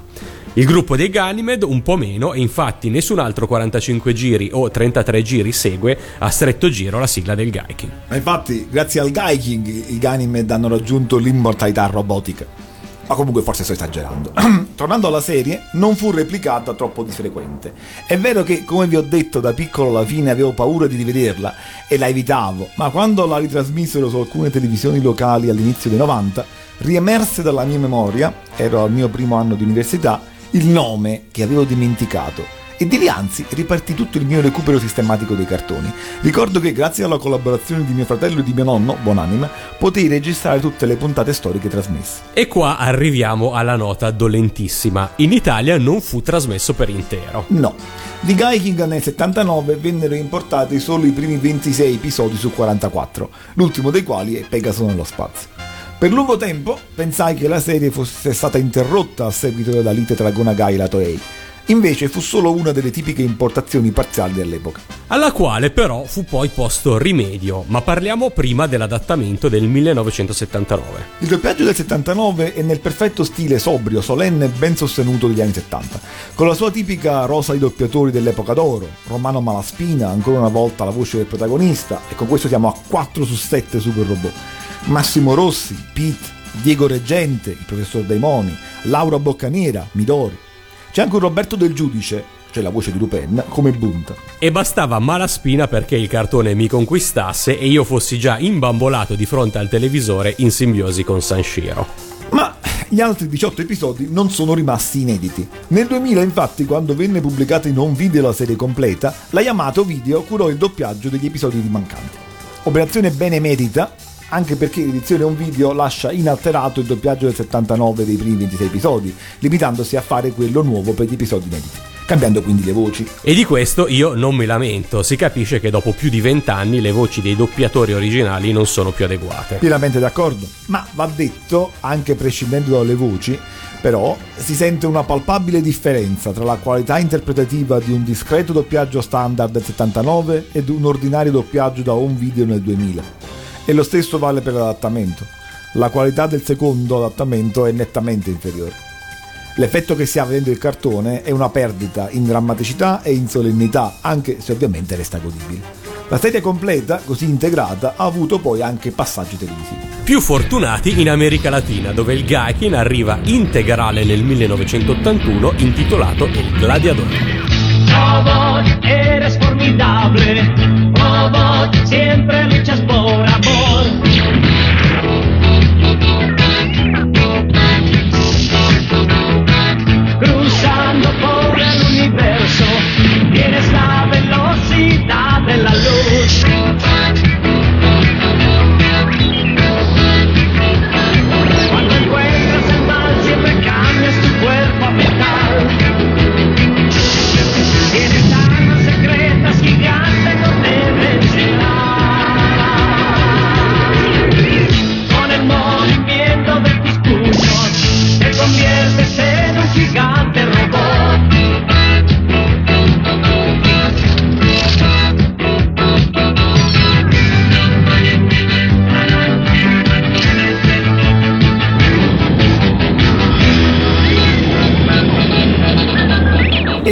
Il gruppo dei Ganymed un po' meno e infatti nessun altro 45 giri o 33 giri segue a stretto giro la sigla del Gaikin. Ma infatti, grazie al Gaiking, i Ganymed hanno raggiunto l'immortalità robotica. Ma comunque forse sto esagerando. Tornando alla serie, non fu replicata troppo di frequente. È vero che, come vi ho detto, da piccolo alla fine avevo paura di rivederla e la evitavo, ma quando la ritrasmisero su alcune televisioni locali all'inizio dei 90, riemerse dalla mia memoria, ero al mio primo anno di università, il nome che avevo dimenticato e di lì anzi ripartì tutto il mio recupero sistematico dei cartoni. Ricordo che grazie alla collaborazione di mio fratello e di mio nonno, buonanima, potei registrare tutte le puntate storiche trasmesse. E qua arriviamo alla nota dolentissima. In Italia non fu trasmesso per intero. No. Di Gaiking nel 79 vennero importati solo i primi 26 episodi su 44, l'ultimo dei quali è Pegaso nello spazio. Per lungo tempo pensai che la serie fosse stata interrotta a seguito della lite tra Gonagai e la Toei. Invece fu solo una delle tipiche importazioni parziali dell'epoca. Alla quale però fu poi posto rimedio, ma parliamo prima dell'adattamento del 1979. Il doppiaggio del 79 è nel perfetto stile sobrio, solenne e ben sostenuto degli anni 70, con la sua tipica rosa di doppiatori dell'epoca d'oro, Romano Malaspina, ancora una volta la voce del protagonista, e con questo siamo a 4 su 7 super robot. Massimo Rossi, Pete, Diego Reggente, il professor Daimoni, Laura Boccanera, Midori. C'è anche un Roberto Del Giudice, cioè la voce di Lupin, come Bunta. E bastava malaspina perché il cartone mi conquistasse e io fossi già imbambolato di fronte al televisore in simbiosi con Sanshiro. Ma gli altri 18 episodi non sono rimasti inediti. Nel 2000, infatti, quando venne pubblicata in home video la serie completa, la Yamato Video curò il doppiaggio degli episodi rimancanti. Operazione benemerita, anche perché l'edizione home video lascia inalterato il doppiaggio del 79 dei primi 26 episodi, limitandosi a fare quello nuovo per gli episodi inediti, cambiando quindi le voci. E di questo io non mi lamento, si capisce che dopo più di vent'anni le voci dei doppiatori originali non sono più adeguate. Pienamente d'accordo, ma va detto, anche prescindendo dalle voci, però si sente una palpabile differenza tra la qualità interpretativa di un discreto doppiaggio standard del 79 ed un ordinario doppiaggio da home video nel 2000. E lo stesso vale per l'adattamento. La qualità del secondo adattamento è nettamente inferiore. L'effetto che si ha vedendo il cartone è una perdita in drammaticità e in solennità, anche se ovviamente resta godibile. La serie completa, così integrata, ha avuto poi anche passaggi televisivi. Più fortunati in America Latina, dove il Gaikin arriva integrale nel 1981 intitolato Il Gladiador. Robot, eres formidable. Siempre luchas por amor.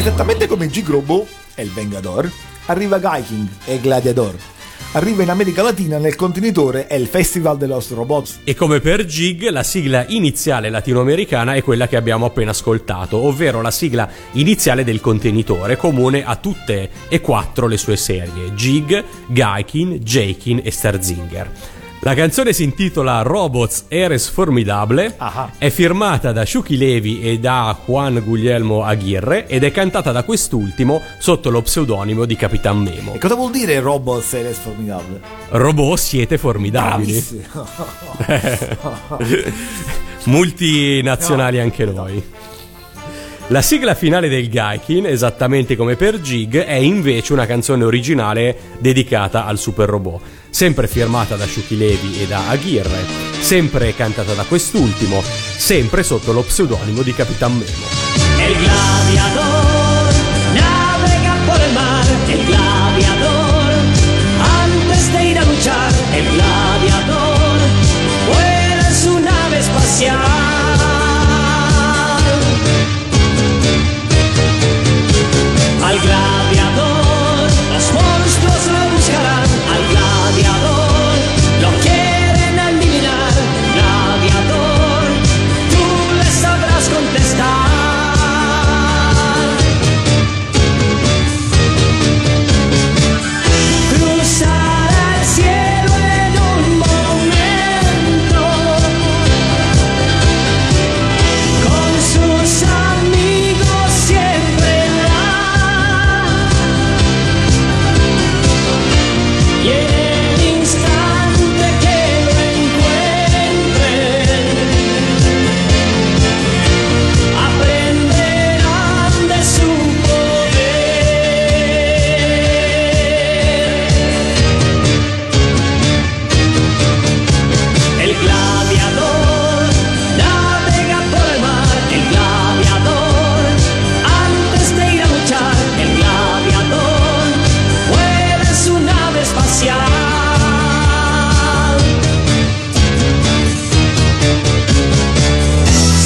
Esattamente come G-Grobo e il Vengador, arriva Gaiking e Gladiador. Arriva in America Latina nel contenitore è il Festival de los Robots. E come per Gig, la sigla iniziale latinoamericana è quella che abbiamo appena ascoltato, ovvero la sigla iniziale del contenitore, comune a tutte e quattro le sue serie, Gig, Gaikin, Jakin e Starzinger. La canzone si intitola Robots Eres Formidable, è firmata da Shuki Levi e da Juan Guglielmo Aguirre ed è cantata da quest'ultimo sotto lo pseudonimo di Capitan Memo. E cosa vuol dire Robot Series Formidable? Robot siete formidabili. Multinazionali anche noi. La sigla finale del Gaikin, esattamente come per Jig, è invece una canzone originale dedicata al super robot, sempre firmata da Shuki Levi e da Aguirre, sempre cantata da quest'ultimo, sempre sotto lo pseudonimo di Capitan Memo.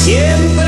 Siempre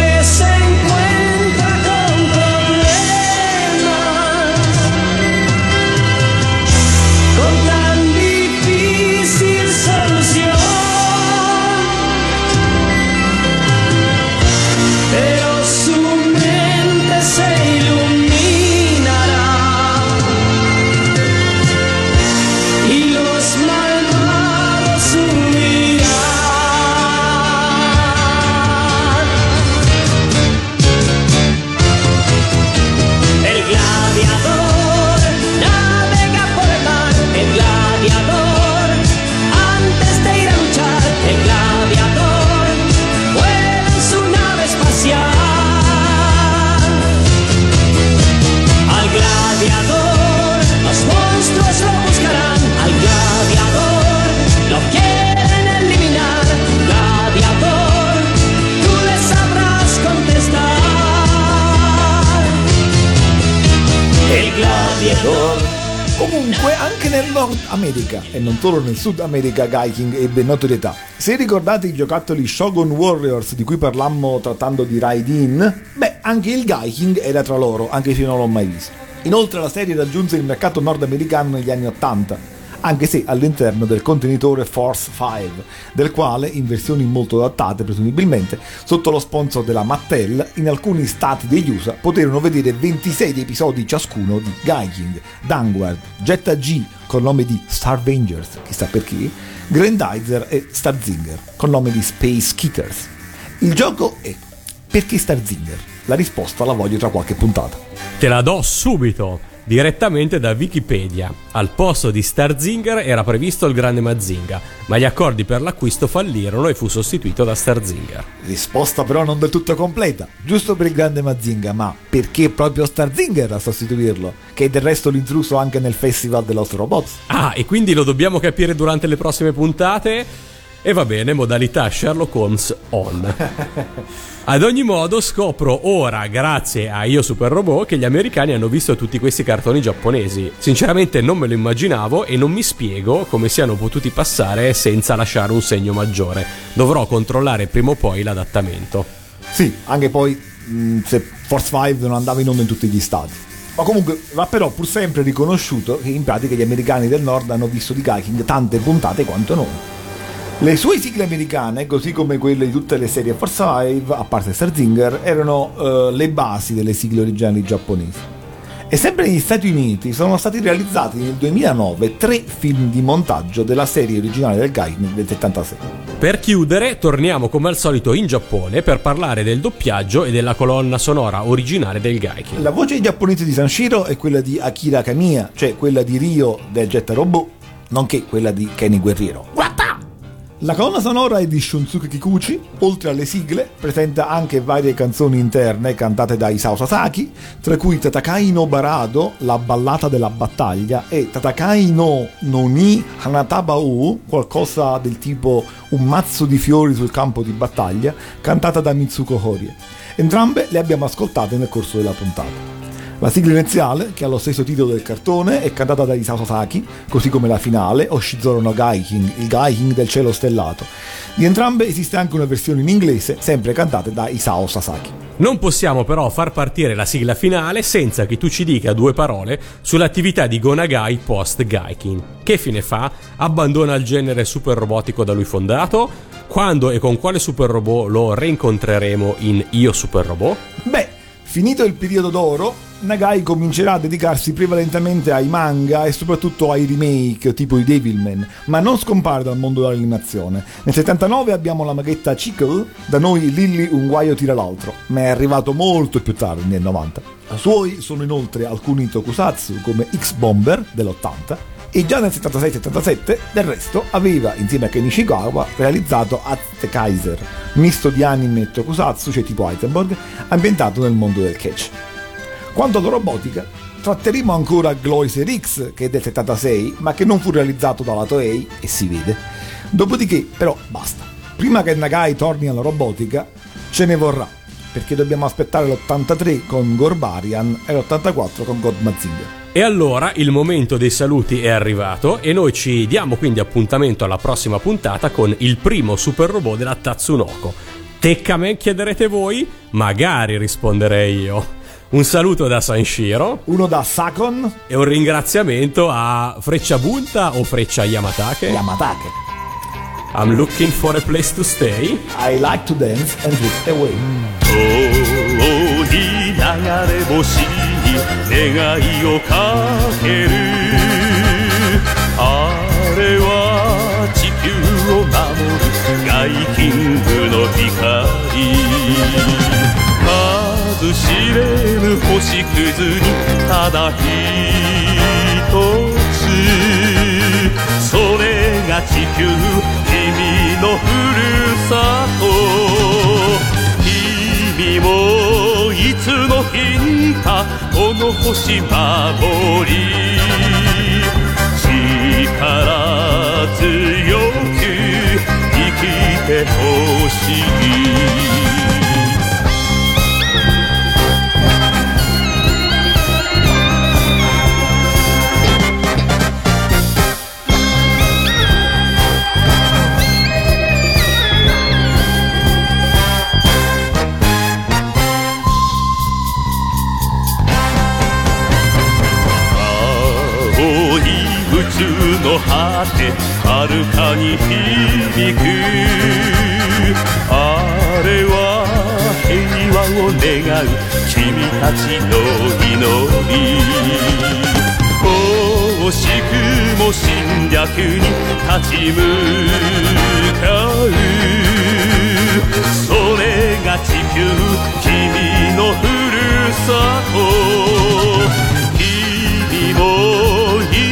solo nel Sud America, Gaiking ebbe notorietà. Se ricordate i giocattoli Shogun Warriors di cui parlammo trattando di Raidin, beh, anche il Gaiking era tra loro, anche se non l'ho mai visto. Inoltre la serie raggiunse il mercato nordamericano negli anni 80, anche se all'interno del contenitore Force 5, del quale, in versioni molto adattate presumibilmente, sotto lo sponsor della Mattel, in alcuni stati degli USA poterono vedere 26 episodi ciascuno di Gaiking, Danguard, Jetta G col nome di Starvengers, chissà perché, Grandizer e Starzinger col nome di Space Kickers. Il gioco è perché Starzinger? La risposta la voglio tra qualche puntata. Te la do subito, direttamente da Wikipedia. Al posto di Starzinger era previsto il grande Mazinga, ma gli accordi per l'acquisto fallirono e fu sostituito da Starzinger. Risposta però non del tutto completa, giusto per il grande Mazinga, ma perché proprio Starzinger a sostituirlo? Che è del resto l'intruso anche nel Festival dello Robots. Ah, e quindi lo dobbiamo capire durante le prossime puntate? E va bene, modalità Sherlock Holmes on. Ad ogni modo scopro ora, grazie a Io Super Robot, che gli americani hanno visto tutti questi cartoni giapponesi. Sinceramente non me lo immaginavo e non mi spiego come siano potuti passare senza lasciare un segno maggiore. Dovrò controllare prima o poi l'adattamento. Sì, anche poi mh, se Force 5 non andava in onda in tutti gli stati. Ma comunque va però pur sempre riconosciuto che in pratica gli americani del nord hanno visto di Gaiking tante puntate quanto noi. Le sue sigle americane, così come quelle di tutte le serie Force 5, a parte Starzinger, erano eh, le basi delle sigle originali giapponesi. E sempre negli Stati Uniti sono stati realizzati nel 2009 tre film di montaggio della serie originale del Gaiking del 76. Per chiudere, torniamo come al solito in Giappone per parlare del doppiaggio e della colonna sonora originale del Gaiking. La voce giapponese di Sanshiro è quella di Akira Kamiya, cioè quella di Ryo del Jet Robot, nonché quella di Kenny Guerriero. La colonna sonora è di Shunsuke Kikuchi, oltre alle sigle presenta anche varie canzoni interne cantate da Isao Sasaki, tra cui Tatakai no Barado, la ballata della battaglia, e Tatakai no Noni Hanatabau, qualcosa del tipo un mazzo di fiori sul campo di battaglia, cantata da Mitsuko Horie. Entrambe le abbiamo ascoltate nel corso della puntata. La sigla iniziale, che ha lo stesso titolo del cartone, è cantata da Isao Sasaki, così come la finale, Oshizoro no Gaiking, il Gaiking del cielo stellato. Di entrambe esiste anche una versione in inglese, sempre cantate da Isao Sasaki. Non possiamo però far partire la sigla finale senza che tu ci dica due parole sull'attività di Gonagai post Gaikin. Che fine fa? Abbandona il genere super robotico da lui fondato? Quando e con quale super robot lo reincontreremo in Io Super Robot? Beh, finito il periodo d'oro, Nagai comincerà a dedicarsi prevalentemente ai manga e soprattutto ai remake tipo i Devilman, ma non scompare dal mondo dell'animazione. Nel 79 abbiamo la maghetta Chickle, da noi Lilly un guaio tira l'altro, ma è arrivato molto più tardi nel 90. Suoi sono inoltre alcuni tokusatsu come X-Bomber dell'80 e già nel 76-77 del resto aveva insieme a Ken Ishikawa realizzato At Kaiser, misto di anime e tokusatsu, cioè tipo Itemborg, ambientato nel mondo del catch. Quanto alla robotica, tratteremo ancora Gloiser X, che è del 76, ma che non fu realizzato dalla Toei, e si vede. Dopodiché, però, basta. Prima che Nagai torni alla robotica, ce ne vorrà, perché dobbiamo aspettare l'83 con Gorbarian e l'84 con God Mazinger. E allora il momento dei saluti è arrivato e noi ci diamo quindi appuntamento alla prossima puntata con il primo super robot della Tatsunoko. Tecca a me chiederete voi? Magari risponderei io. Un saluto da Sanshiro. Uno da Sakon. E un ringraziamento a Freccia Bunta o Freccia Yamatake. Yamatake. I'm looking for a place to stay. I like to dance and drift away. 遠い流れ星に 願いをかける。あれは地球を守るガイキングの光数知れぬ星屑にただ一つ。それが地球君のふるさと。君もいつの日にかこの星守り。力強く生きてほしい。果てはるかに響く。あれは平和を願う君たちの祈り。惜しくも侵略に立ち向かう。それが地球君のふるさと。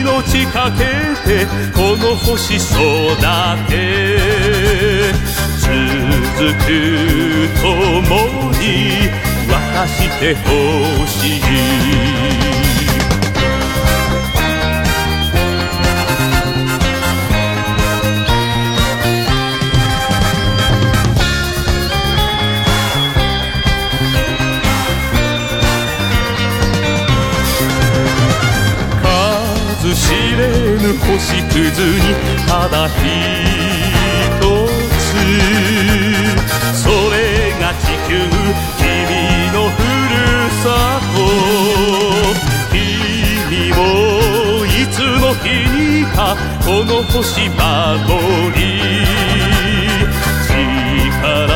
命かけてこの星育て。続くともに渡してほしい。ぬ星屑にただ一つ。それが地球君のふるさと。君もいつの日にかこの星守り力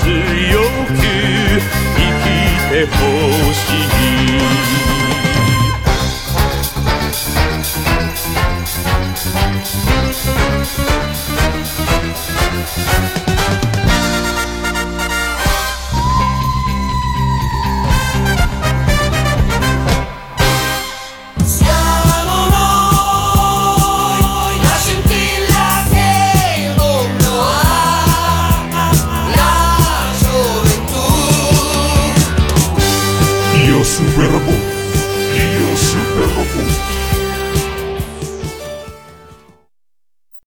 強く生きてほしい。